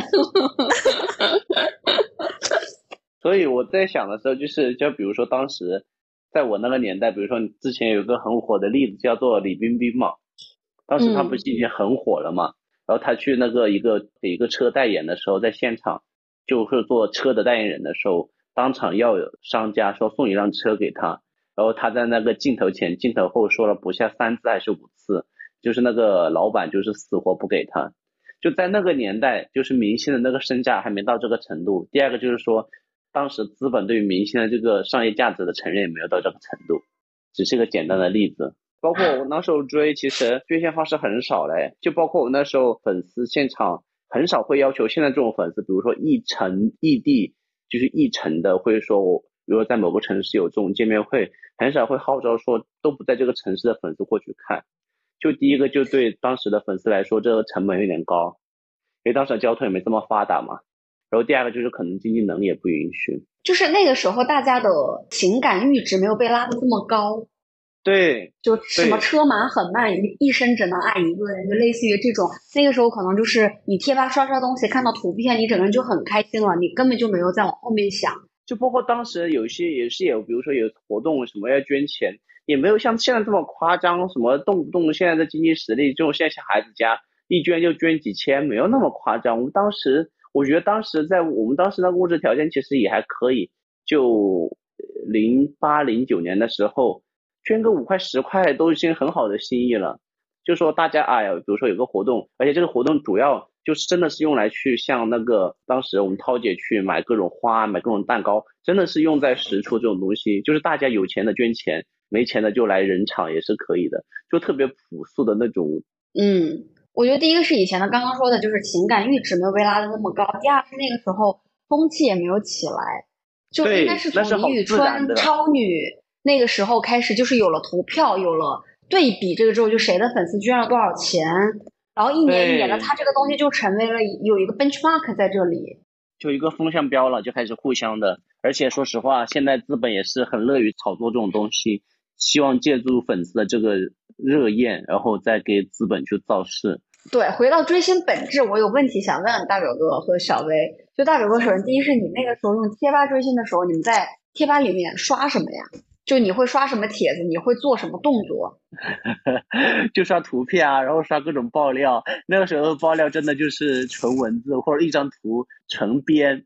所以我在想的时候，就是就比如说当时在我那个年代，比如说之前有个很火的例子叫做李冰冰嘛，当时他不是已经很火了嘛？然后他去那个一个给一个车代言的时候，在现场就是做车的代言人的时候，当场要有商家说送一辆车给他，然后他在那个镜头前镜头后说了不下三次还是五次，就是那个老板就是死活不给他。就在那个年代，就是明星的那个身价还没到这个程度。第二个就是说，当时资本对于明星的这个商业价值的承认也没有到这个程度，只是个简单的例子。包括我那时候追，其实追现方式很少嘞。就包括我那时候粉丝现场很少会要求现在这种粉丝，比如说一城异地，就是一城的，或者说我比如说在某个城市有这种见面会，很少会号召说都不在这个城市的粉丝过去看。就第一个，就对当时的粉丝来说，这个成本有点高，因为当时交通也没这么发达嘛。然后第二个就是可能经济能力也不允许。就是那个时候，大家的情感阈值没有被拉的这么高。对。就什么车马很慢，一一生只能爱一个人，就类似于这种。那个时候可能就是你贴吧刷刷东西，看到图片，你整个人就很开心了，你根本就没有再往后面想。就包括当时有些也是有，比如说有活动什么要捐钱。也没有像现在这么夸张，什么动不动现在的经济实力，这种现在小孩子家一捐就捐几千，没有那么夸张。我们当时，我觉得当时在我们当时的物质条件其实也还可以，就零八零九年的时候，捐个五块十块都已经很好的心意了。就说大家哎呀，比如说有个活动，而且这个活动主要就是真的是用来去像那个当时我们涛姐去买各种花，买各种蛋糕，真的是用在实处这种东西，就是大家有钱的捐钱。没钱的就来人场也是可以的，就特别朴素的那种。嗯，我觉得第一个是以前的刚刚说的，就是情感阈值没有被拉的那么高。第二是那个时候风气也没有起来，就应该是从李宇春、超女那个时候开始，就是有了投票，有了对比，这个之后就谁的粉丝捐了多少钱，然后一年一年的，它这个东西就成为了有一个 benchmark 在这里。就一个风向标了，就开始互相的，而且说实话，现在资本也是很乐于炒作这种东西。希望借助粉丝的这个热焰，然后再给资本去造势。对，回到追星本质，我有问题想问大表哥和小薇。就大表哥，首先第一是你那个时候用贴吧追星的时候，你们在贴吧里面刷什么呀？就你会刷什么帖子？你会做什么动作？就刷图片啊，然后刷各种爆料。那个时候爆料真的就是纯文字或者一张图纯编。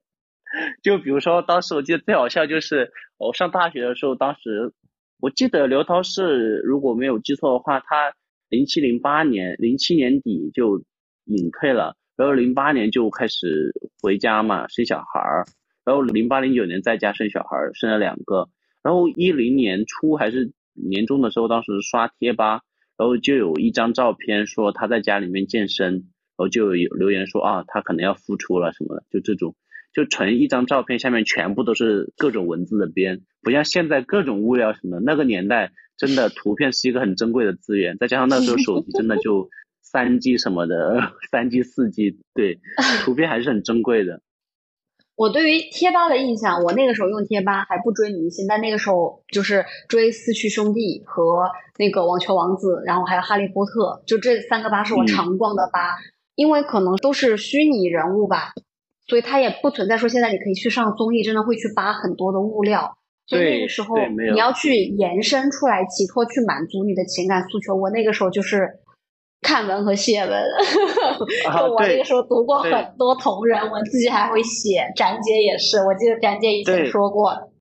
就比如说，当时我记得最好笑就是我上大学的时候，当时。我记得刘涛是，如果没有记错的话，他零七零八年零七年底就隐退了，然后零八年就开始回家嘛，生小孩儿，然后零八零九年在家生小孩儿，生了两个，然后一零年初还是年中的时候，当时刷贴吧，然后就有一张照片说他在家里面健身，然后就有留言说啊，他可能要复出了什么的，就这种。就纯一张照片，下面全部都是各种文字的编，不像现在各种物料什么。那个年代真的图片是一个很珍贵的资源，再加上那时候手机真的就三 G 什么的，三 G 四 G，对，图片还是很珍贵的。我对于贴吧的印象，我那个时候用贴吧还不追明星，但那个时候就是追四驱兄弟和那个网球王子，然后还有哈利波特，就这三个吧是我常逛的吧，因为可能都是虚拟人物吧。所以它也不存在说现在你可以去上综艺，真的会去扒很多的物料。所以那个时候你要去延伸出来，寄托去满足你的情感诉求。我那个时候就是看文和写文，就 我那个时候读过很多同人，我自己还会写。展姐也是，我记得展姐以前说过。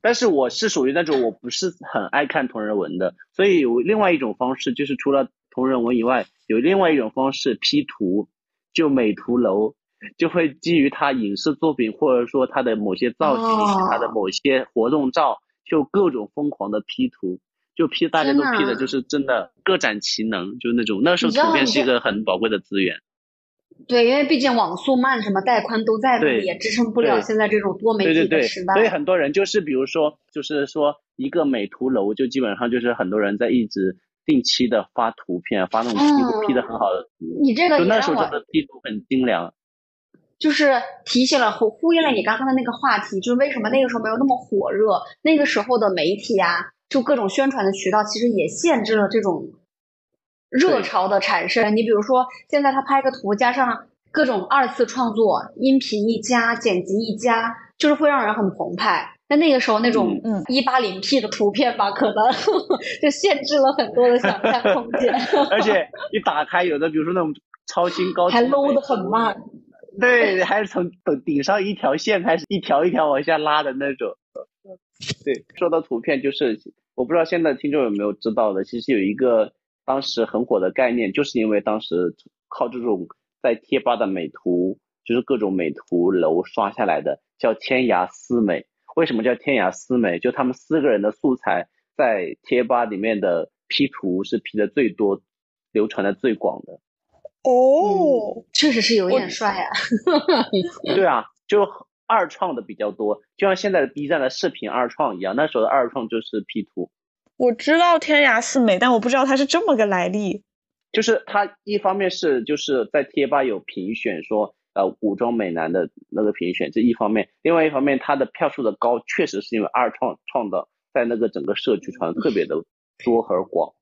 但是我是属于那种我不是很爱看同人文的，所以有另外一种方式，就是除了同人文以外，有另外一种方式 P 图，就美图楼。就会基于他影视作品，或者说他的某些造型，他的某些活动照，就各种疯狂的 P 图，就 P 大家都 P 的，就是真的各展其能，就是那种那时候图片是一个很宝贵的资源。对，因为毕竟网速慢，什么带宽都在，也支撑不了现在这种多媒体的时代。所以很多人就是比如说，就是说一个美图楼，就基本上就是很多人在一直定期的发图片，发那种 P 图 P 的很好的图。你这个就那时候真的 P 图很精良。就是提醒了呼呼应了你刚刚的那个话题，就是为什么那个时候没有那么火热？那个时候的媒体啊，就各种宣传的渠道，其实也限制了这种热潮的产生。你比如说，现在他拍个图，加上各种二次创作，音频一加，剪辑一加，就是会让人很澎湃。那那个时候那种嗯一八零 P 的图片吧，可能 就限制了很多的想象空间。而且一打开，有的比如说那种。超新高，还 low 的很慢。对，还是从顶顶上一条线开始，一条一条往下拉的那种。对，说到图片，就是我不知道现在听众有没有知道的，其实有一个当时很火的概念，就是因为当时靠这种在贴吧的美图，就是各种美图楼刷下来的，叫天涯思美。为什么叫天涯思美？就他们四个人的素材在贴吧里面的 P 图是 P 的最多、流传的最广的。哦，确实是有点帅啊！对啊，就二创的比较多，就像现在的 B 站的视频二创一样，那时候的二创就是 P 图。我知道天涯四美，但我不知道它是这么个来历。就是它一方面是就是在贴吧有评选说呃古装美男的那个评选，这一方面；另外一方面，它的票数的高，确实是因为二创创的在那个整个社区传的特别的多和广。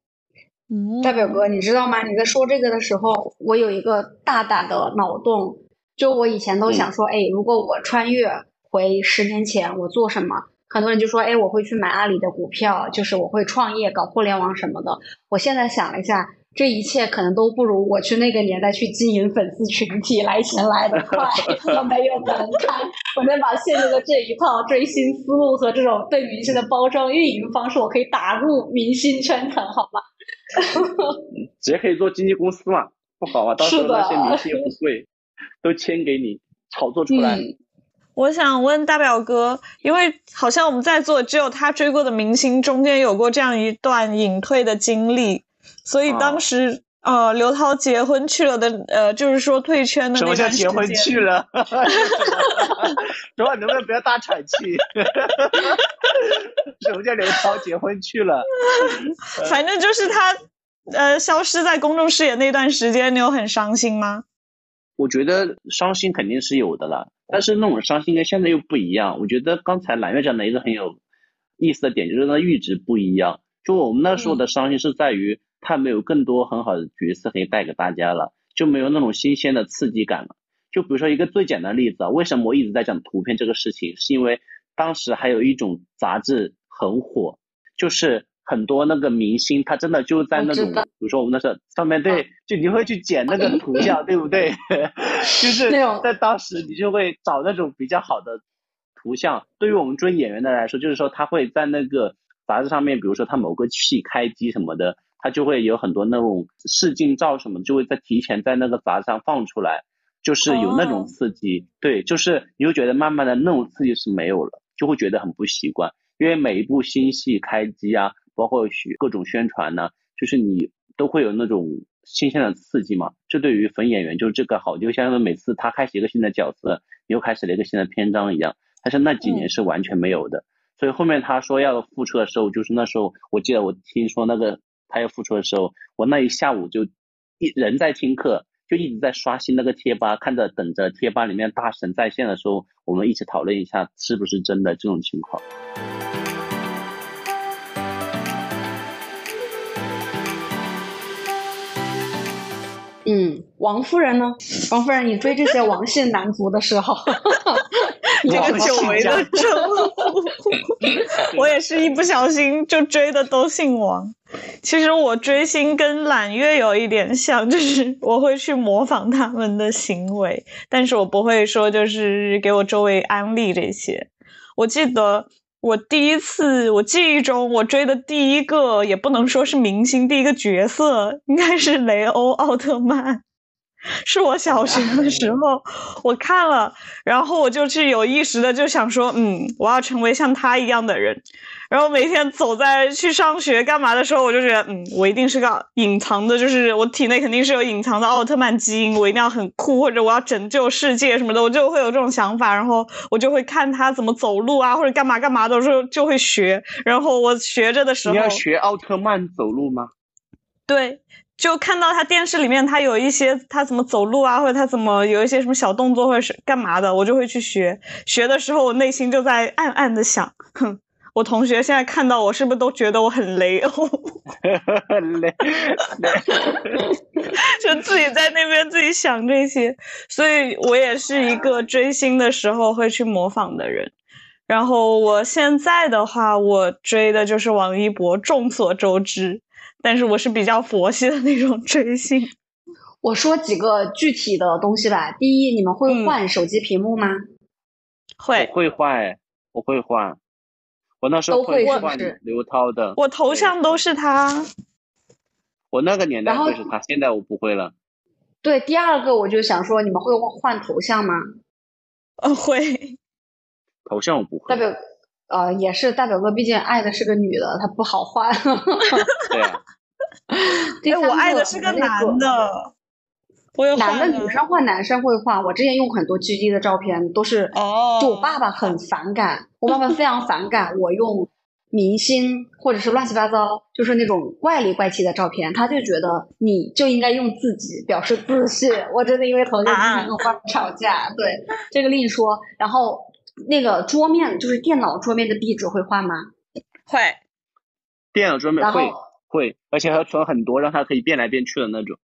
嗯大表哥，你知道吗？你在说这个的时候，我有一个大大的脑洞。就我以前都想说，哎，如果我穿越回十年前，我做什么？很多人就说，哎，我会去买阿里的股票，就是我会创业搞互联网什么的。我现在想了一下，这一切可能都不如我去那个年代去经营粉丝群体来钱来的快。我没有门槛，我能把现在的这一套追星思路和这种对明星的包装运营方式，我可以打入明星圈层，好吗？直接可以做经纪公司嘛，不好啊！到时候那些明星也不贵，都签给你炒作出来。我想问大表哥，因为好像我们在座只有他追过的明星中间有过这样一段隐退的经历，所以当时呃刘涛结婚去了的呃，就是说退圈的什么叫结婚去了？说话能不能不要大喘气？什么叫刘涛结婚去了？反正就是他呃消失在公众视野那段时间，你有很伤心吗？我觉得伤心肯定是有的了，但是那种伤心跟现在又不一样。我觉得刚才蓝月讲的一个很有意思的点，就是那阈值不一样。就我们那时候的伤心是在于他没有更多很好的角色可以带给大家了，就没有那种新鲜的刺激感了。就比如说一个最简单的例子啊，为什么我一直在讲图片这个事情，是因为当时还有一种杂志很火，就是。很多那个明星，他真的就在那种，比如说我们那时候上面对，就你会去剪那个图像，对不对？就是在当时你就会找那种比较好的图像。对于我们追演员的来说，就是说他会在那个杂志上面，比如说他某个戏开机什么的，他就会有很多那种试镜照什么，就会在提前在那个杂志上放出来，就是有那种刺激。对，就是你会觉得慢慢的那种刺激是没有了，就会觉得很不习惯，因为每一部新戏开机啊。包括许各种宣传呢，就是你都会有那种新鲜的刺激嘛。这对于粉演员就是这个好，就相当于每次他开始一个新的角色，你又开始了一个新的篇章一样。但是那几年是完全没有的，所以后面他说要复出的时候，就是那时候我记得我听说那个他要复出的时候，我那一下午就一人在听课，就一直在刷新那个贴吧，看着等着贴吧里面大神在线的时候，我们一起讨论一下是不是真的这种情况。嗯，王夫人呢？王夫人，你追这些王姓男足的时候，这个久违的称呼，我也是一不小心就追的都姓王。其实我追星跟揽月有一点像，就是我会去模仿他们的行为，但是我不会说就是给我周围安利这些。我记得。我第一次，我记忆中我追的第一个也不能说是明星，第一个角色应该是雷欧奥特曼。是我小学的时 候我看了，然后我就去有意识的就想说，嗯，我要成为像他一样的人。然后每天走在去上学干嘛的时候，我就觉得，嗯，我一定是个隐藏的，就是我体内肯定是有隐藏的奥特曼基因，我一定要很酷，或者我要拯救世界什么的，我就会有这种想法。然后我就会看他怎么走路啊，或者干嘛干嘛的时候就会学。然后我学着的时候，你要学奥特曼走路吗？对。就看到他电视里面，他有一些他怎么走路啊，或者他怎么有一些什么小动作，或者是干嘛的，我就会去学。学的时候，我内心就在暗暗的想：哼，我同学现在看到我，是不是都觉得我很雷 欧？雷，就自己在那边自己想这些。所以我也是一个追星的时候会去模仿的人。然后我现在的话，我追的就是王一博，众所周知。但是我是比较佛系的那种追星，我说几个具体的东西吧。第一，你们会嗯换手机屏幕吗？会我，会换，我会换。我那时候都会换刘涛的，我头像都是他。我那个年代会是他，现在我不会了。对，第二个我就想说，你们会换头像吗？呃，会。头像我不会代。表呃也是代表哥，毕竟爱的是个女的，她不好换。对啊，哎，我爱的是个男的。我有男的女生换男生会换。我之前用很多 GG 的照片都是，哦就我爸爸很反感，我爸爸非常反感我用明星或者是乱七八糟，就是那种怪里怪气的照片，他就觉得你就应该用自己表示自信。我真的因为头像经常跟我爸爸吵架，对这个另说。然后那个桌面就是电脑桌面的壁纸会换吗？会。电脑桌面会会，而且还要存很多，让它可以变来变去的那种。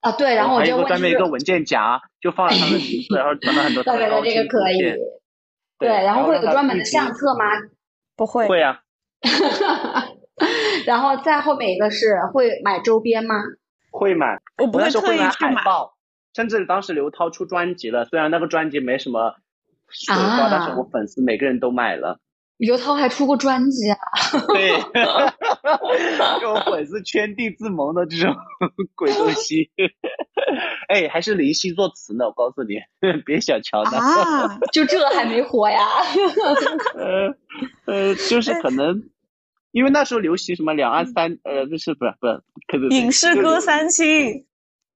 啊，对，然后我还有个就专门一个文件夹，就放了他的名字，然后存了很多大概的高清这个可以对，然后会有专门的相册吗？不会。会啊，然后再后面一个是会买周边吗？会买。我不会买特意去买。海报，甚至当时刘涛出专辑了，虽然那个专辑没什么水花，啊但是我粉丝每个人都买了。刘涛还出过专辑啊！对，这种粉丝圈地自萌的这种 鬼东西。哎，还是林夕作词呢，我告诉你，别小瞧他。啊，就这还没火呀？呃呃，就是可能。因为那时候流行什么两岸三呃不是不是不是，影视歌三期，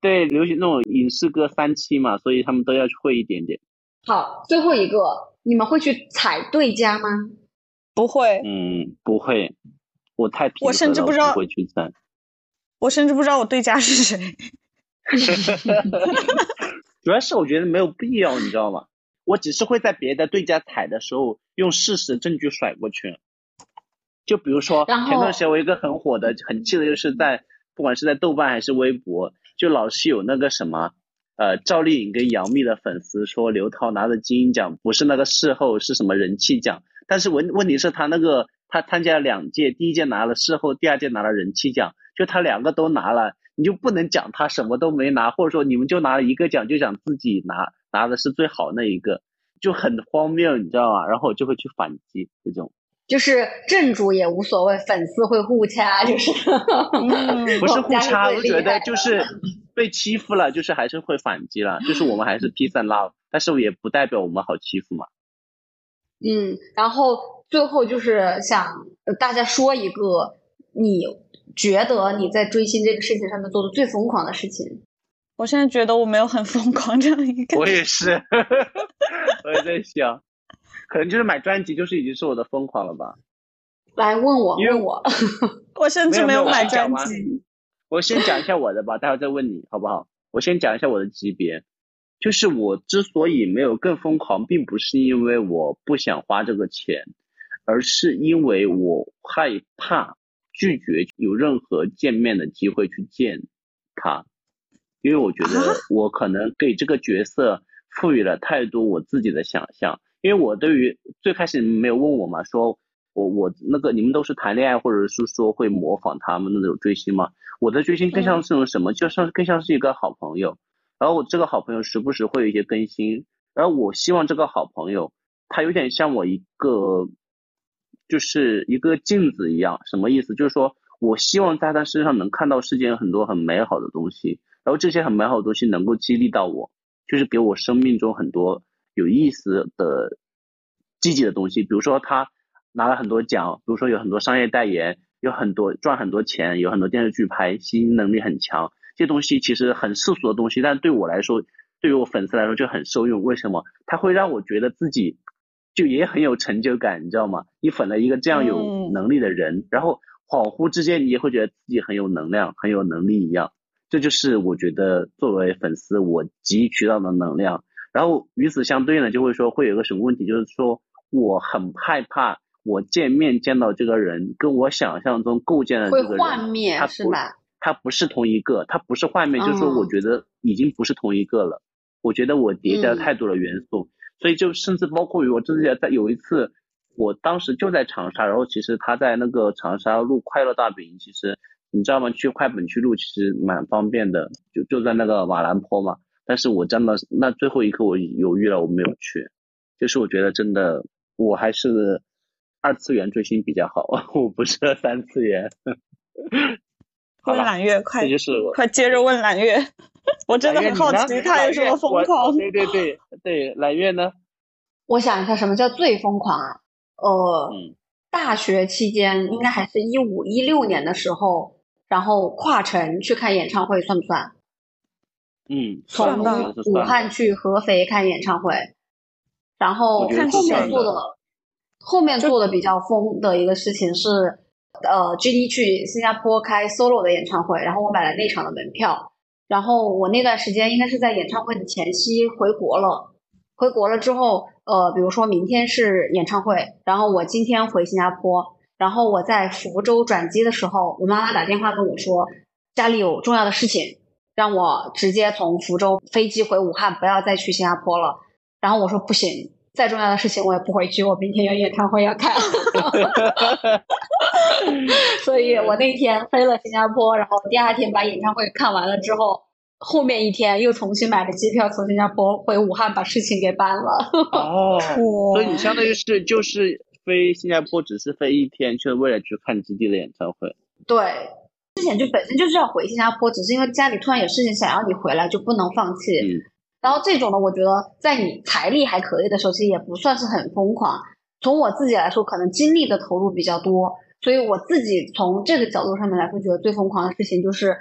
对流行那种影视歌三期嘛，所以他们都要会一点点。好，最后一个，你们会去踩对家吗？不会，嗯，不会，我太平我甚至和了不知道不会去猜。我甚至不知道我对家是谁。主要是我觉得没有必要，你知道吗？我只是会在别的对家踩的时候用事实证据甩过去。就比如说前段时间我一个很火的、很气的，就是在不管是在豆瓣还是微博，就老是有那个什么。呃，赵丽颖跟杨幂的粉丝说刘涛拿的金鹰奖不是那个事后，是什么人气奖？但是问问题是，他那个他参加了两届，第一届拿了事后，第二届拿了人气奖，就他两个都拿了，你就不能讲他什么都没拿，或者说你们就拿了一个奖，就想自己拿拿的是最好那一个，就很荒谬，你知道吗？然后我就会去反击这种，就是正主也无所谓，粉丝会互掐，就是嗯 不是互掐，最我觉得就是被欺负了，就是还是会反击了，就是我们还是 peace and love，但是也不代表我们好欺负嘛。嗯，然后最后就是想呃大家说一个你觉得你在追星这个事情上面做的最疯狂的事情。我现在觉得我没有很疯狂这样一个。我也是，我也在想，可能就是买专辑，就是已经是我的疯狂了吧。来问我，问我，我甚至没有买专辑。我先讲一下我的吧，待会再问你好不好？我先讲一下我的级别，就是我之所以没有更疯狂，并不是因为我不想花这个钱，而是因为我害怕拒绝有任何见面的机会去见他，因为我觉得啊？我可能给这个角色赋予了太多我自己的想象，因为我对于最开始你们没有问我嘛，说我我那个你们都是谈恋爱或者是说会模仿他们的那种追星嘛，我的追星更像是种什么，就像更像是一个好朋友，然后我这个好朋友时不时会有一些更新，然后我希望这个好朋友他有点像我一个就是一个镜子一样，什么意思？就是说我希望在他身上能看到世间很多很美好的东西，然后这些很美好的东西能够激励到我，就是给我生命中很多有意思的积极的东西，比如说他拿了很多奖，比如说有很多商业代言，有很多赚很多钱，有很多电视剧拍，吸引能力很强，这些东西其实很世俗的东西，但对我来说，对于我粉丝来说就很受用。为什么？它会让我觉得自己就也很有成就感，你知道吗？你粉了一个这样有嗯能力的人，然后恍惚之间你也会觉得自己很有能量、很有能力一样。这就是我觉得作为粉丝我汲取到的能量。然后与此相对呢，就会说会有个什么问题，就是说我很害怕我见面见到这个人跟我想象中构建的会这个人，幻灭他不是吧？他不是同一个，它不是画面，就是说我嗯觉得已经不是同一个了。我觉得我叠加了嗯太多的元素，所以就甚至包括于我之前在有一次，我当时就在长沙，然后其实他在那个长沙录快乐大本营，其实你知道吗？去快本去录其实蛮方便的，就就在那个马兰坡嘛。但是我真的那最后一刻我犹豫了，我没有去。就是我觉得真的，我还是二次元追星比较好，我不是三次元。问揽月，快这就是我快接着问揽月，我真的很好奇他有什么疯狂。对对对对，揽月呢？我想一下，什么叫最疯狂啊？呃，嗯大学期间应该还是一五一六年的时候，然后跨城去看演唱会，算不算？嗯，从武汉去合肥看演唱会，然后我觉得后面做的后面做的比较疯的一个事情是，呃，GD 去新加坡开 solo 的演唱会，然后我买了那场的门票，然后我那段时间应该是在演唱会的前夕回国了。回国了之后，呃，比如说明天是演唱会，然后我今天回新加坡，然后我在福州转机的时候，我妈妈打电话跟我说家里有重要的事情，让我直接从福州飞机回武汉，不要再去新加坡了。然后我说不行，再重要的事情我也不回去，我明天有演唱会要看。所以我那天飞了新加坡，然后第二天把演唱会看完了之后，后面一天又重新买了机票从新加坡回武汉，把事情给办了。哦，所以你相当于是就是飞新加坡，只是飞一天，就是为了去看基地的演唱会。对，之前就本身就是要回新加坡，只是因为家里突然有事情想要你回来，就不能放弃。嗯然后这种呢，我觉得在你财力还可以的时候，其实也不算是很疯狂。从我自己来说，可能精力的投入比较多，所以我自己从这个角度上面来说，觉得最疯狂的事情就是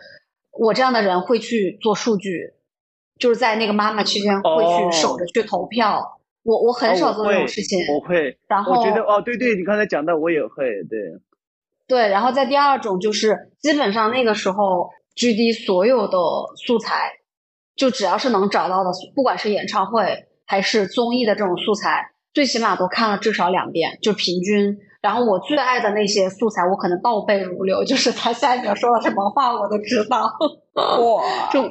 我这样的人会去做数据，就是在那个妈妈期间会去哦守着去投票。我我很少做这种事情，我会，然后我觉得哦，对对，你刚才讲的我也会，对，对，然后在第二种就是基本上那个时候 GD 所有的素材，就只要是能找到的，不管是演唱会还是综艺的这种素材，最起码都看了至少两遍，就平均。然后我最爱的那些素材，我可能倒背如流，就是他下一秒说了什么话我都知道。哇，就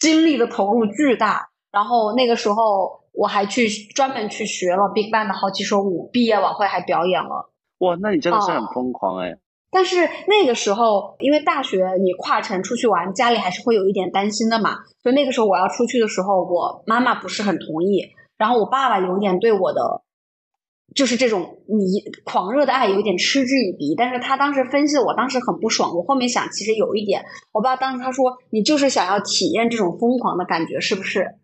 精力的投入巨大。然后那个时候我还去专门去学了 Big Bang 的好几首舞，毕业晚会还表演了。哇，那你真的是很哦疯狂哎。但是那个时候，因为大学你跨城出去玩，家里还是会有一点担心的嘛。所以那个时候我要出去的时候，我妈妈不是很同意，然后我爸爸有点对我的，就是这种迷狂热的爱有点嗤之以鼻。但是他当时分析我，当时很不爽。我后面想，其实有一点，我爸当时他说你就是想要体验这种疯狂的感觉，是不是？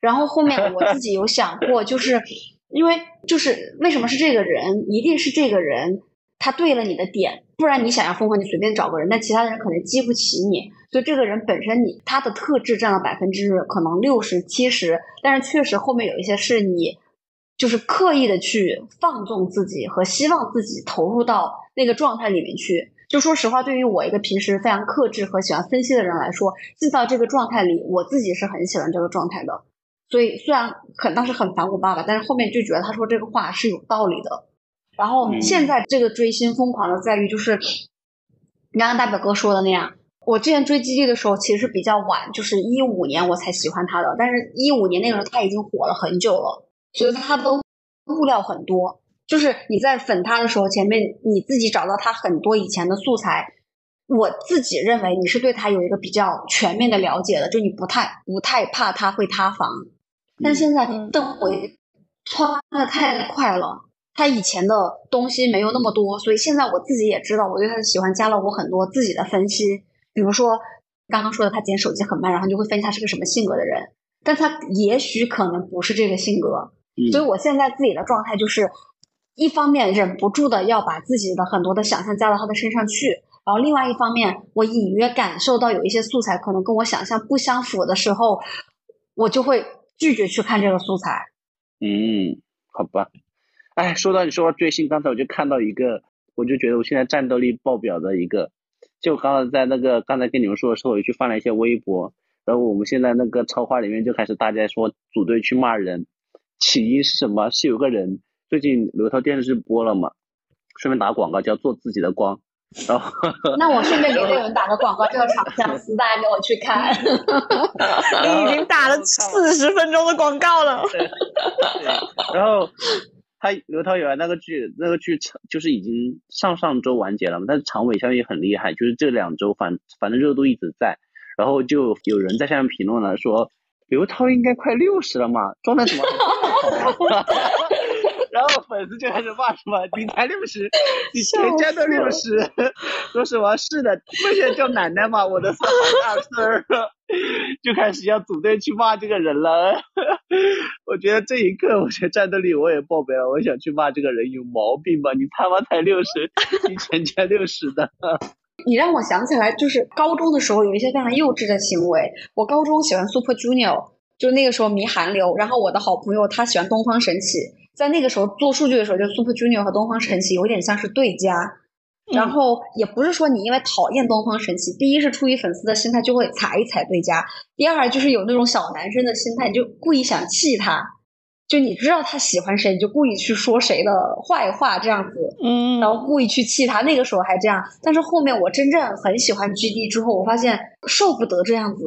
然后后面我自己有想过，就是因为就是为什么是这个人，一定是这个人他对了你的点，不然你想要疯狂，你随便找个人，但其他的人可能激不起你。所以这个人本身你他的特质占了百分之可能六十七十，但是确实后面有一些是你就是刻意的去放纵自己和希望自己投入到那个状态里面去。就说实话，对于我一个平时非常克制和喜欢分析的人来说，进到这个状态里，我自己是很喜欢这个状态的。所以虽然很当时很烦我爸爸，但是后面就觉得他说这个话是有道理的。然后嗯现在这个追星疯狂的在于，就是你刚刚大表哥说的那样，我之前追基地的时候其实是比较晚，就是一五年我才喜欢他的，但是一五年那个时候他已经火了很久了，所以他的物料很多。就是你在粉他的时候，前面你自己找到他很多以前的素材，我自己认为你是对他有一个比较全面的了解的，就你不太不太怕他会塌房。但现在嗯邓为穿的太快了，他以前的东西没有那么多，所以现在我自己也知道，我对他的喜欢加了我很多自己的分析，比如说刚刚说的他捡手机很慢，然后你就会分析他是个什么性格的人，但他也许可能不是这个性格，嗯所以我现在自己的状态就是，一方面忍不住的要把自己的很多的想象加到他的身上去，然后另外一方面，我隐约感受到有一些素材可能跟我想象不相符的时候，我就会拒绝去看这个素材。嗯，好吧。哎，说到你说到追星，刚才我就看到一个，我就觉得我现在战斗力爆表的一个，就刚才在那个刚才跟你们说的时候，我去翻了一些微博，然后我们现在那个超话里面就开始大家说组队去骂人，起因是什么？是有个人最近有一套电视播了嘛，顺便打广告叫做自己的光，然后 那我顺便给这个人打个广告，这个厂相思，大家给我去看。你已经打了四十分钟的广告了。对，然后他刘涛有那个剧，那个剧长就是已经上上周完结了嘛，但是长尾效应很厉害，就是这两周反反正热度一直在，然后就有人在下面评论了说，刘涛应该快六十了嘛，状态怎么？然后粉丝就开始骂什么你才六十，你全家都六十，说什么是的，不是叫奶奶吗？我的三大孙儿，就开始要组队去骂这个人了。我觉得这一刻，我觉得战斗力我也爆表了，我想去骂这个人有毛病吧？你他妈才六十，你全家六十的。你让我想起来，就是高中的时候有一些非常幼稚的行为。我高中喜欢 Super Junior，就那个时候迷韩流，然后我的好朋友他喜欢东方神起。在那个时候做数据的时候，就 Super Junior 和东方神起有点像是对家，然后也不是说你因为讨厌东方神起，第一是出于粉丝的心态就会踩一踩对家，第二就是有那种小男生的心态，你就故意想气他，就你知道他喜欢谁，你就故意去说谁的坏话这样子，嗯，然后故意去气他。那个时候还这样，但是后面我真正很喜欢 GD 之后，我发现受不得这样子。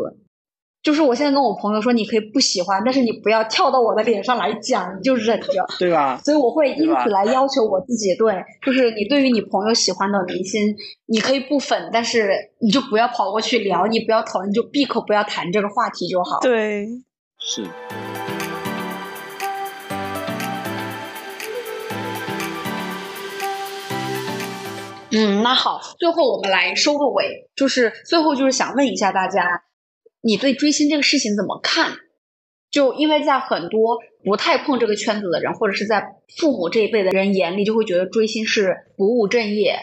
就是我现在跟我朋友说，你可以不喜欢，但是你不要跳到我的脸上来讲，你就忍着，对吧？所以我会因此来要求我自己，对，就是你对于你朋友喜欢的明星，你可以不粉，但是你就不要跑过去聊，你不要讨论，就闭口不要谈这个话题就好。对，是。嗯，那好，最后我们来收个尾，就是最后就是想问一下大家。你对追星这个事情怎么看？就因为在很多不太碰这个圈子的人，或者是在父母这一辈的人眼里，就会觉得追星是不务正业，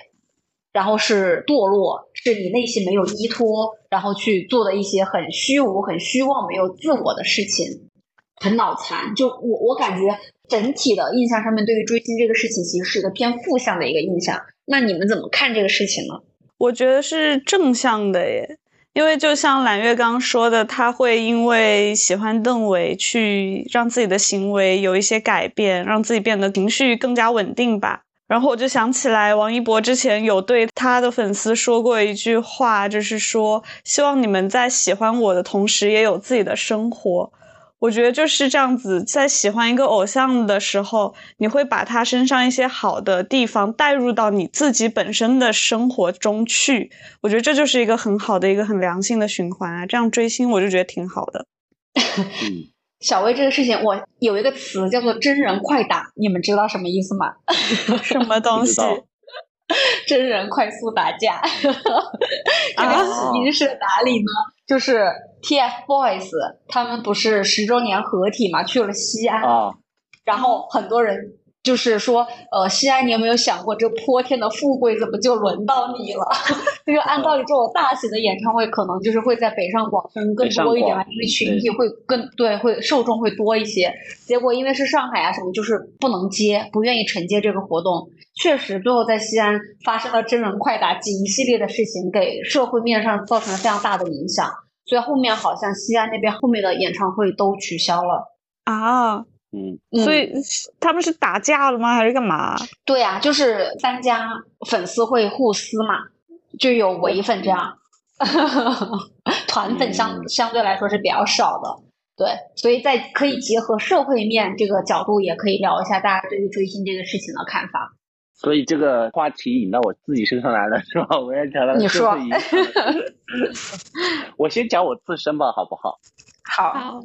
然后是堕落，是你内心没有依托，然后去做的一些很虚无、很虚妄、没有自我的事情，很脑残。就我我感觉整体的印象上面，对于追星这个事情，其实是一个偏负向的一个印象。那你们怎么看这个事情呢？我觉得是正向的耶。因为就像揽月刚说的，他会因为喜欢邓为去让自己的行为有一些改变，让自己变得情绪更加稳定吧。然后我就想起来，王一博之前有对他的粉丝说过一句话，就是说希望你们在喜欢我的同时，也有自己的生活。我觉得就是这样子，在喜欢一个偶像的时候，你会把他身上一些好的地方带入到你自己本身的生活中去。我觉得这就是一个很好的一个很良性的循环啊！这样追星我就觉得挺好的。小薇这个事情，我有一个词叫做“真人快打”，你们知道什么意思吗？什么东西？真人快速打架。这个起因是哪里呢？就是 TFBOYS 他们不是十周年合体嘛，去了西安，然后很多人就是说，呃，西安，你有没有想过，这泼天的富贵怎么就轮到你了？就 是按道理这种大型的演唱会，可能就是会在北上广深更多一点嘛，因为群体会更对，会受众会多一些。结果因为是上海啊什么，就是不能接，不愿意承接这个活动。确实，最后在西安发生了真人快打及一系列的事情，给社会面上造成了非常大的影响。所以后面好像西安那边后面的演唱会都取消了啊。嗯，所以他们是打架了吗？还是干嘛？对呀，就是三家粉丝会互撕嘛，就有唯粉这样，团粉相相对来说是比较少的。对，所以在可以结合社会面这个角度，也可以聊一下大家对于追星这个事情的看法。所以这个话题引到我自己身上来了，是吧？我也讲到你说，我先讲我自身吧，好不好？好。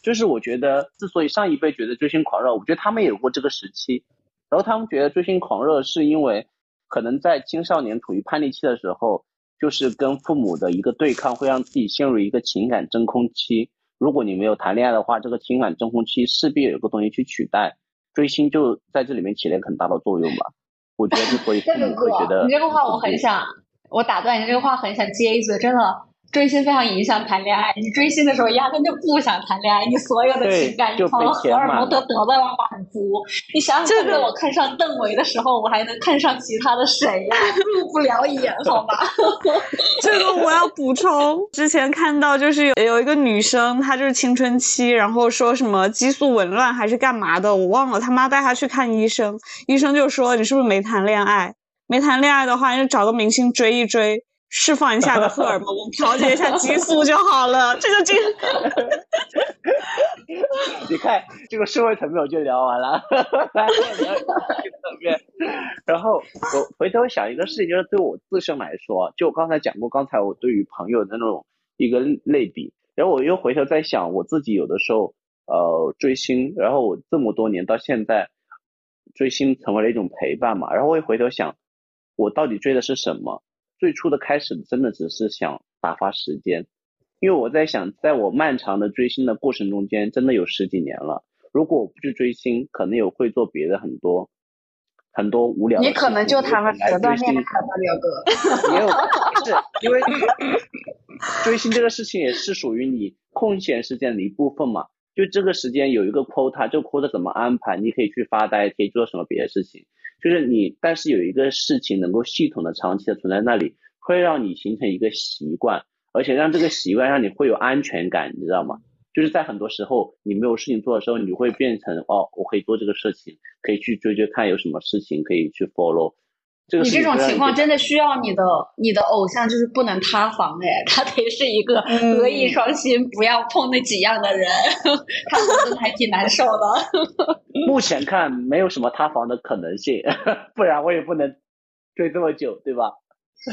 就是我觉得，之所以上一辈觉得追星狂热，我觉得他们也有过这个时期。然后他们觉得追星狂热是因为，可能在青少年处于叛逆期的时候，就是跟父母的一个对抗，会让自己陷入一个情感真空期。如果你没有谈恋爱的话，这个情感真空期势必有个东西去取代，追星就在这里面起了一个很大的作用吧。我觉得之所以觉得，你这个话我很想，我打断你这个话很想接一嘴，真的。追星非常影响谈恋爱，你追星的时候压根就不想谈恋爱，你所有的情感一方荷尔蒙都得到了满足。你想想，在我看上邓为的时候，我还能看上其他的谁呀？入不了眼，好吗？这个我要补充，之前看到就是有有一个女生，她就是青春期，然后说什么激素紊乱还是干嘛的，我忘了。他妈带她去看医生，医生就说你是不是没谈恋爱？没谈恋爱的话，就找个明星追一追。释放一下的荷尔蒙，调节一下激素就好了。这就这个。你看这个社会层面我就聊完了，来聊层面。然后我回头想一个事情，就是对我自身来说，就我刚才讲过，刚才我对于朋友的那种一个类比，然后我又回头在想我自己有的时候呃追星，然后我这么多年到现在追星成为了一种陪伴嘛，然后我又回头想我到底追的是什么？最初的开始真的只是想打发时间。因为我在想，在我漫长的追星的过程中间，真的有十几年了。如果我不去追星，可能也会做别的很多很多无聊的。你可能就谈了十段恋爱吧，表哥。也有，是因为追星这个事情也是属于你空闲时间的一部分嘛。就这个时间有一个 quota，这个 quota 怎么安排？你可以去发呆，可以做什么别的事情。就是你，但是有一个事情能够系统的、长期的存在那里，会让你形成一个习惯。而且让这个习惯让你会有安全感，你知道吗？就是在很多时候你没有事情做的时候，你会变成哦，我可以做这个事情，可以去追追看有什么事情可以去 follow。这个你这种情况真的需要你的你的偶像就是不能塌房哎，他得是一个德艺双馨，不要碰那几样的人，他真的还挺难受的。目前看没有什么塌房的可能性，不然我也不能追这么久，对吧？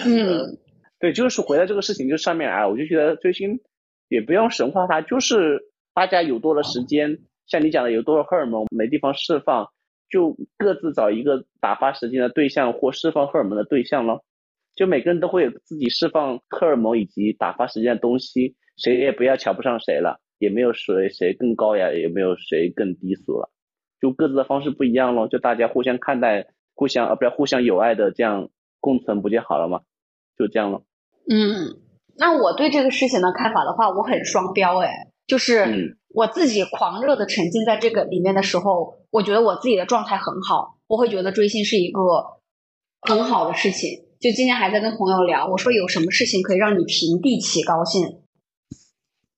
嗯。对，就是回到这个事情就上面来，我就觉得追星也不用神化它，就是大家有多了时间，像你讲的有多了荷尔蒙没地方释放，就各自找一个打发时间的对象或释放荷尔蒙的对象咯。就每个人都会有自己释放荷尔蒙以及打发时间的东西，谁也不要瞧不上谁了，也没有谁谁更高雅，也没有谁更低俗了，就各自的方式不一样咯，就大家互相看待，互相啊不是互相友爱的这样共存不就好了吗？就这样了。嗯，那我对这个事情的看法的话，我很双标哎，就是我自己狂热的沉浸在这个里面的时候，我觉得我自己的状态很好，我会觉得追星是一个很好的事情。就今天还在跟朋友聊，我说有什么事情可以让你平地起高兴？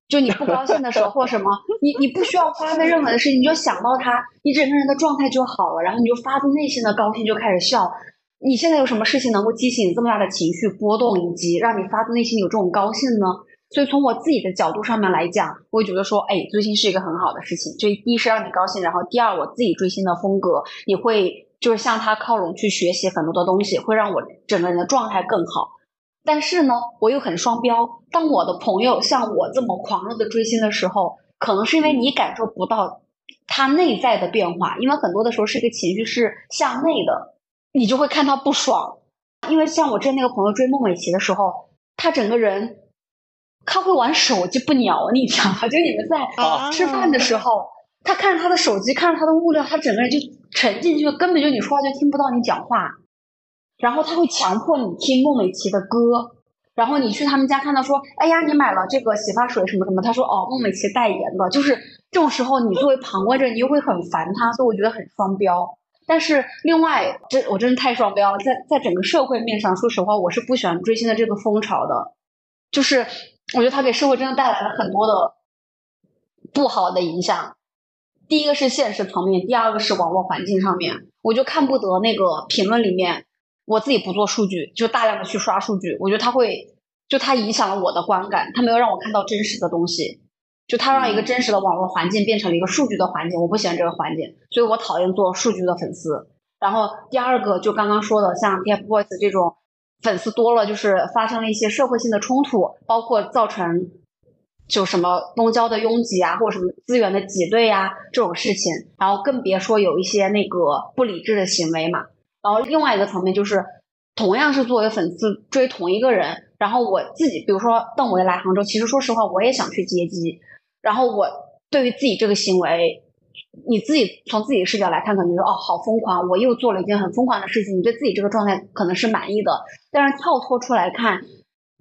就你不高兴的时候或什么，你你不需要发生任何的事情，你就想到他，你整个人的状态就好了，然后你就发自内心的高兴，就开始笑。你现在有什么事情能够激起你这么大的情绪波动，以及让你发自内心有这种高兴呢？所以从我自己的角度上面来讲，我会觉得说，哎，追星是一个很好的事情。就第一是让你高兴，然后第二我自己追星的风格，你会就是向他靠拢去学习很多的东西，会让我整个人的状态更好。但是呢，我又很双标。当我的朋友像我这么狂热的追星的时候，可能是因为你感受不到他内在的变化，因为很多的时候是一个情绪是向内的。你就会看他不爽，因为像我之前那个朋友追孟美岐的时候，他整个人他会玩手机不鸟你，知道吗？就你们在吃饭的时候，他看着他的手机，看着他的物料，他整个人就沉进去了，根本就你说话就听不到你讲话。然后他会强迫你听孟美岐的歌，然后你去他们家看到说，哎呀，你买了这个洗发水什么什么，他说哦，孟美岐代言的，就是这种时候，你作为旁观者，你又会很烦他，所以我觉得很双标。但是另外，这我真的太双标了。在在整个社会面上，说实话，我是不喜欢追星的这个风潮的。就是我觉得它给社会真的带来了很多的不好的影响。第一个是现实层面，第二个是网络环境上面，我就看不得那个评论里面，我自己不做数据，就大量的去刷数据。我觉得它会，就它影响了我的观感，它没有让我看到真实的东西。就它让一个真实的网络环境变成了一个数据的环境，我不喜欢这个环境，所以我讨厌做数据的粉丝。然后第二个就刚刚说的，像 TFBOYS 这种粉丝多了，就是发生了一些社会性的冲突，包括造成就什么公交的拥挤啊，或者什么资源的挤兑呀这种事情。然后更别说有一些那个不理智的行为嘛。然后另外一个层面就是，同样是作为粉丝追同一个人，然后我自己比如说邓为来杭州，其实说实话我也想去接机。然后我对于自己这个行为，你自己从自己的视角来看，可能说哦，好疯狂，我又做了一件很疯狂的事情。你对自己这个状态可能是满意的，但是跳脱出来看，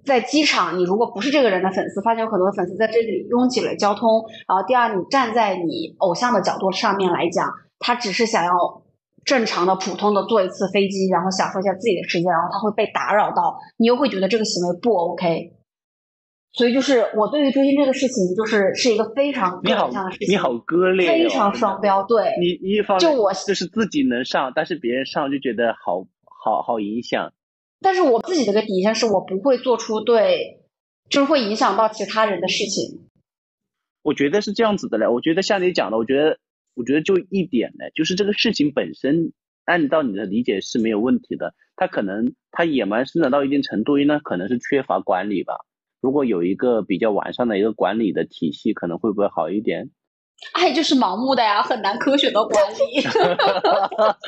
在机场，你如果不是这个人的粉丝，发现有很多粉丝在这里拥挤了交通。然后第二，你站在你偶像的角度上面来讲，他只是想要正常的、普通的坐一次飞机，然后享受一下自己的时间，然后他会被打扰到，你又会觉得这个行为不 OK。所以就是我对于追星这个事情，就是是一个非常你好的事情，你好割裂，非常双标。对，你一方就我就是自己能上，但是别人上就觉得好好好影响。但是我自己的个底线是我不会做出对，就是会影响到其他人的事情。我觉得是这样子的嘞，我觉得像你讲的，我觉得我觉得就一点嘞，就是这个事情本身，按照你的理解是没有问题的。他可能他野蛮生长到一定程度，那可能是缺乏管理吧。如果有一个比较完善的一个管理的体系，可能会不会好一点？爱就是盲目的呀，很难科学的管理。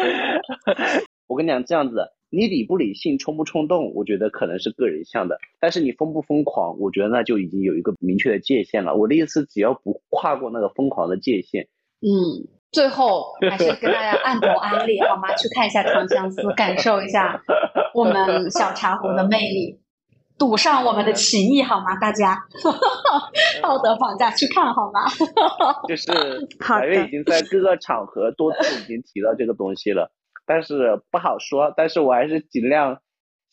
我跟你讲，这样子，你理不理性、冲不冲动，我觉得可能是个人向的。但是你疯不疯狂，我觉得那就已经有一个明确的界限了。我的意思，只要不跨过那个疯狂的界限。嗯，最后还是跟大家按头安利好吗？去看一下《长相思》，感受一下我们小茶壶的魅力。赌上我们的情谊好吗？大家 道德绑架去看好吗？就是 小月已经在各个场合多次已经提到这个东西了，但是不好说。但是我还是尽量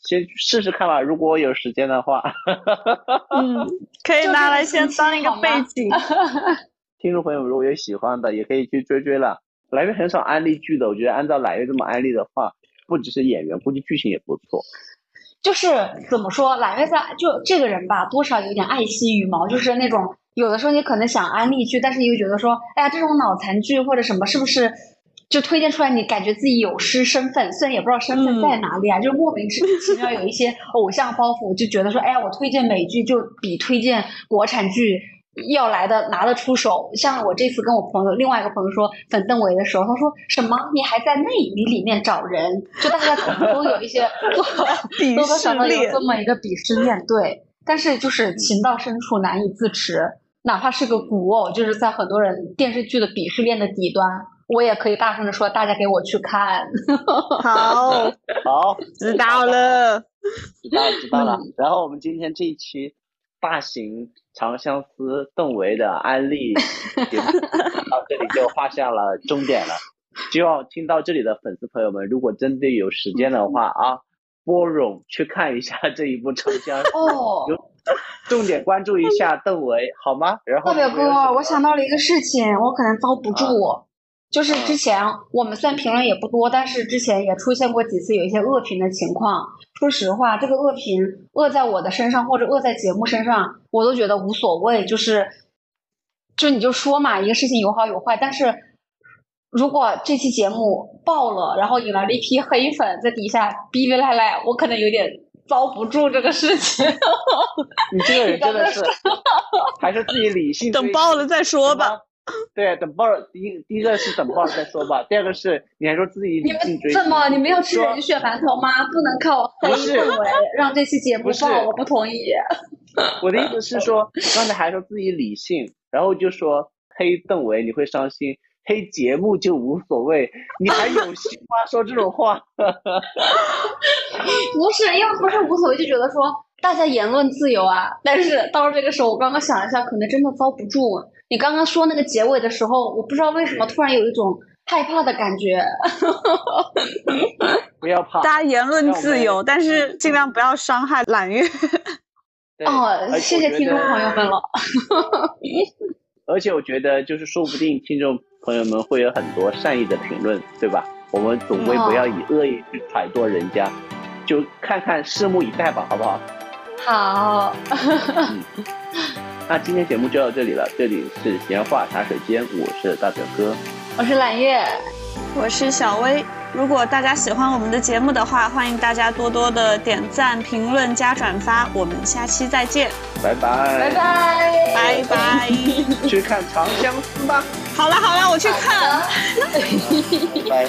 先试试看吧。如果我有时间的话，嗯，可以拿来先当一个背景。听众朋友如果有喜欢的，也可以去追追了。来月很少安利剧的，我觉得按照来月这么安利的话，不只是演员，估计剧情也不错。就是怎么说，揽月在就这个人吧，多少有点爱惜羽毛，就是那种有的时候你可能想安利剧，但是又觉得说，哎呀，这种脑残剧或者什么，是不是就推荐出来，你感觉自己有失身份，虽然也不知道身份在哪里啊，就莫名其 妙有一些偶像包袱，就觉得说，哎呀，我推荐美剧就比推荐国产剧。要来的拿得出手，像我这次跟我朋友另外一个朋友说粉邓为的时候，他说什么？你还在内娱里面找人？就大家可能都有一些多多少少有这么一个鄙视链，对。但是就是情到深处难以自持，哪怕是个古偶，就是在很多人电视剧的鄙视链的底端，我也可以大声的说，大家给我去看。好好，知道了，知道知道了。然后我们今天这一期。大型长相思邓为的安利 到这里就画下了终点了。希望听到这里的粉丝朋友们，如果真的有时间的话啊，波冗去看一下这一部长相思哦，重点关注一下邓为好吗？然后大表哥，我想到了一个事情，我可能遭不住。就是之前我们虽然评论也不多，但是之前也出现过几次有一些恶评的情况。说实话，这个恶评恶在我的身上，或者恶在节目身上，我都觉得无所谓。就是，就你就说嘛，一个事情有好有坏。但是如果这期节目爆了，然后引来了一批黑粉在底下逼逼赖赖，我可能有点遭不住这个事情。你这个人真的是，还是自己理性。等爆了再说吧。对，等爆了，第一第一个是等爆了再说吧。第二个是你还说自己你们怎么你没有吃人血馒头吗？不能靠黑氛围让这期节目爆，我不同意。我的意思是说，刚才还说自己理性，然后就说黑邓为你会伤心，黑节目就无所谓，你还有心吗？说这种话？不是，因为不是无所谓，就觉得说大家言论自由啊。但是到了这个时候，我刚刚想了一下，可能真的遭不住。你刚刚说那个结尾的时候，我不知道为什么突然有一种害怕的感觉。不要怕，大家言论自由，但是尽量不要伤害揽月。哦，谢谢听众朋友们了。而且我觉得，就是说不定听众朋友们会有很多善意的评论，对吧？我们总归不要以恶意去揣度人家，就看看拭目以待吧，好不好？好。那今天节目就到这里了，这里是闲话茶水间，我是大表哥，我是揽月，我是小薇。如果大家喜欢我们的节目的话，欢迎大家多多的点赞、评论、加转发。我们下期再见，拜拜，拜拜，拜拜。去看《长相思》吧。好了好了，我去看。拜。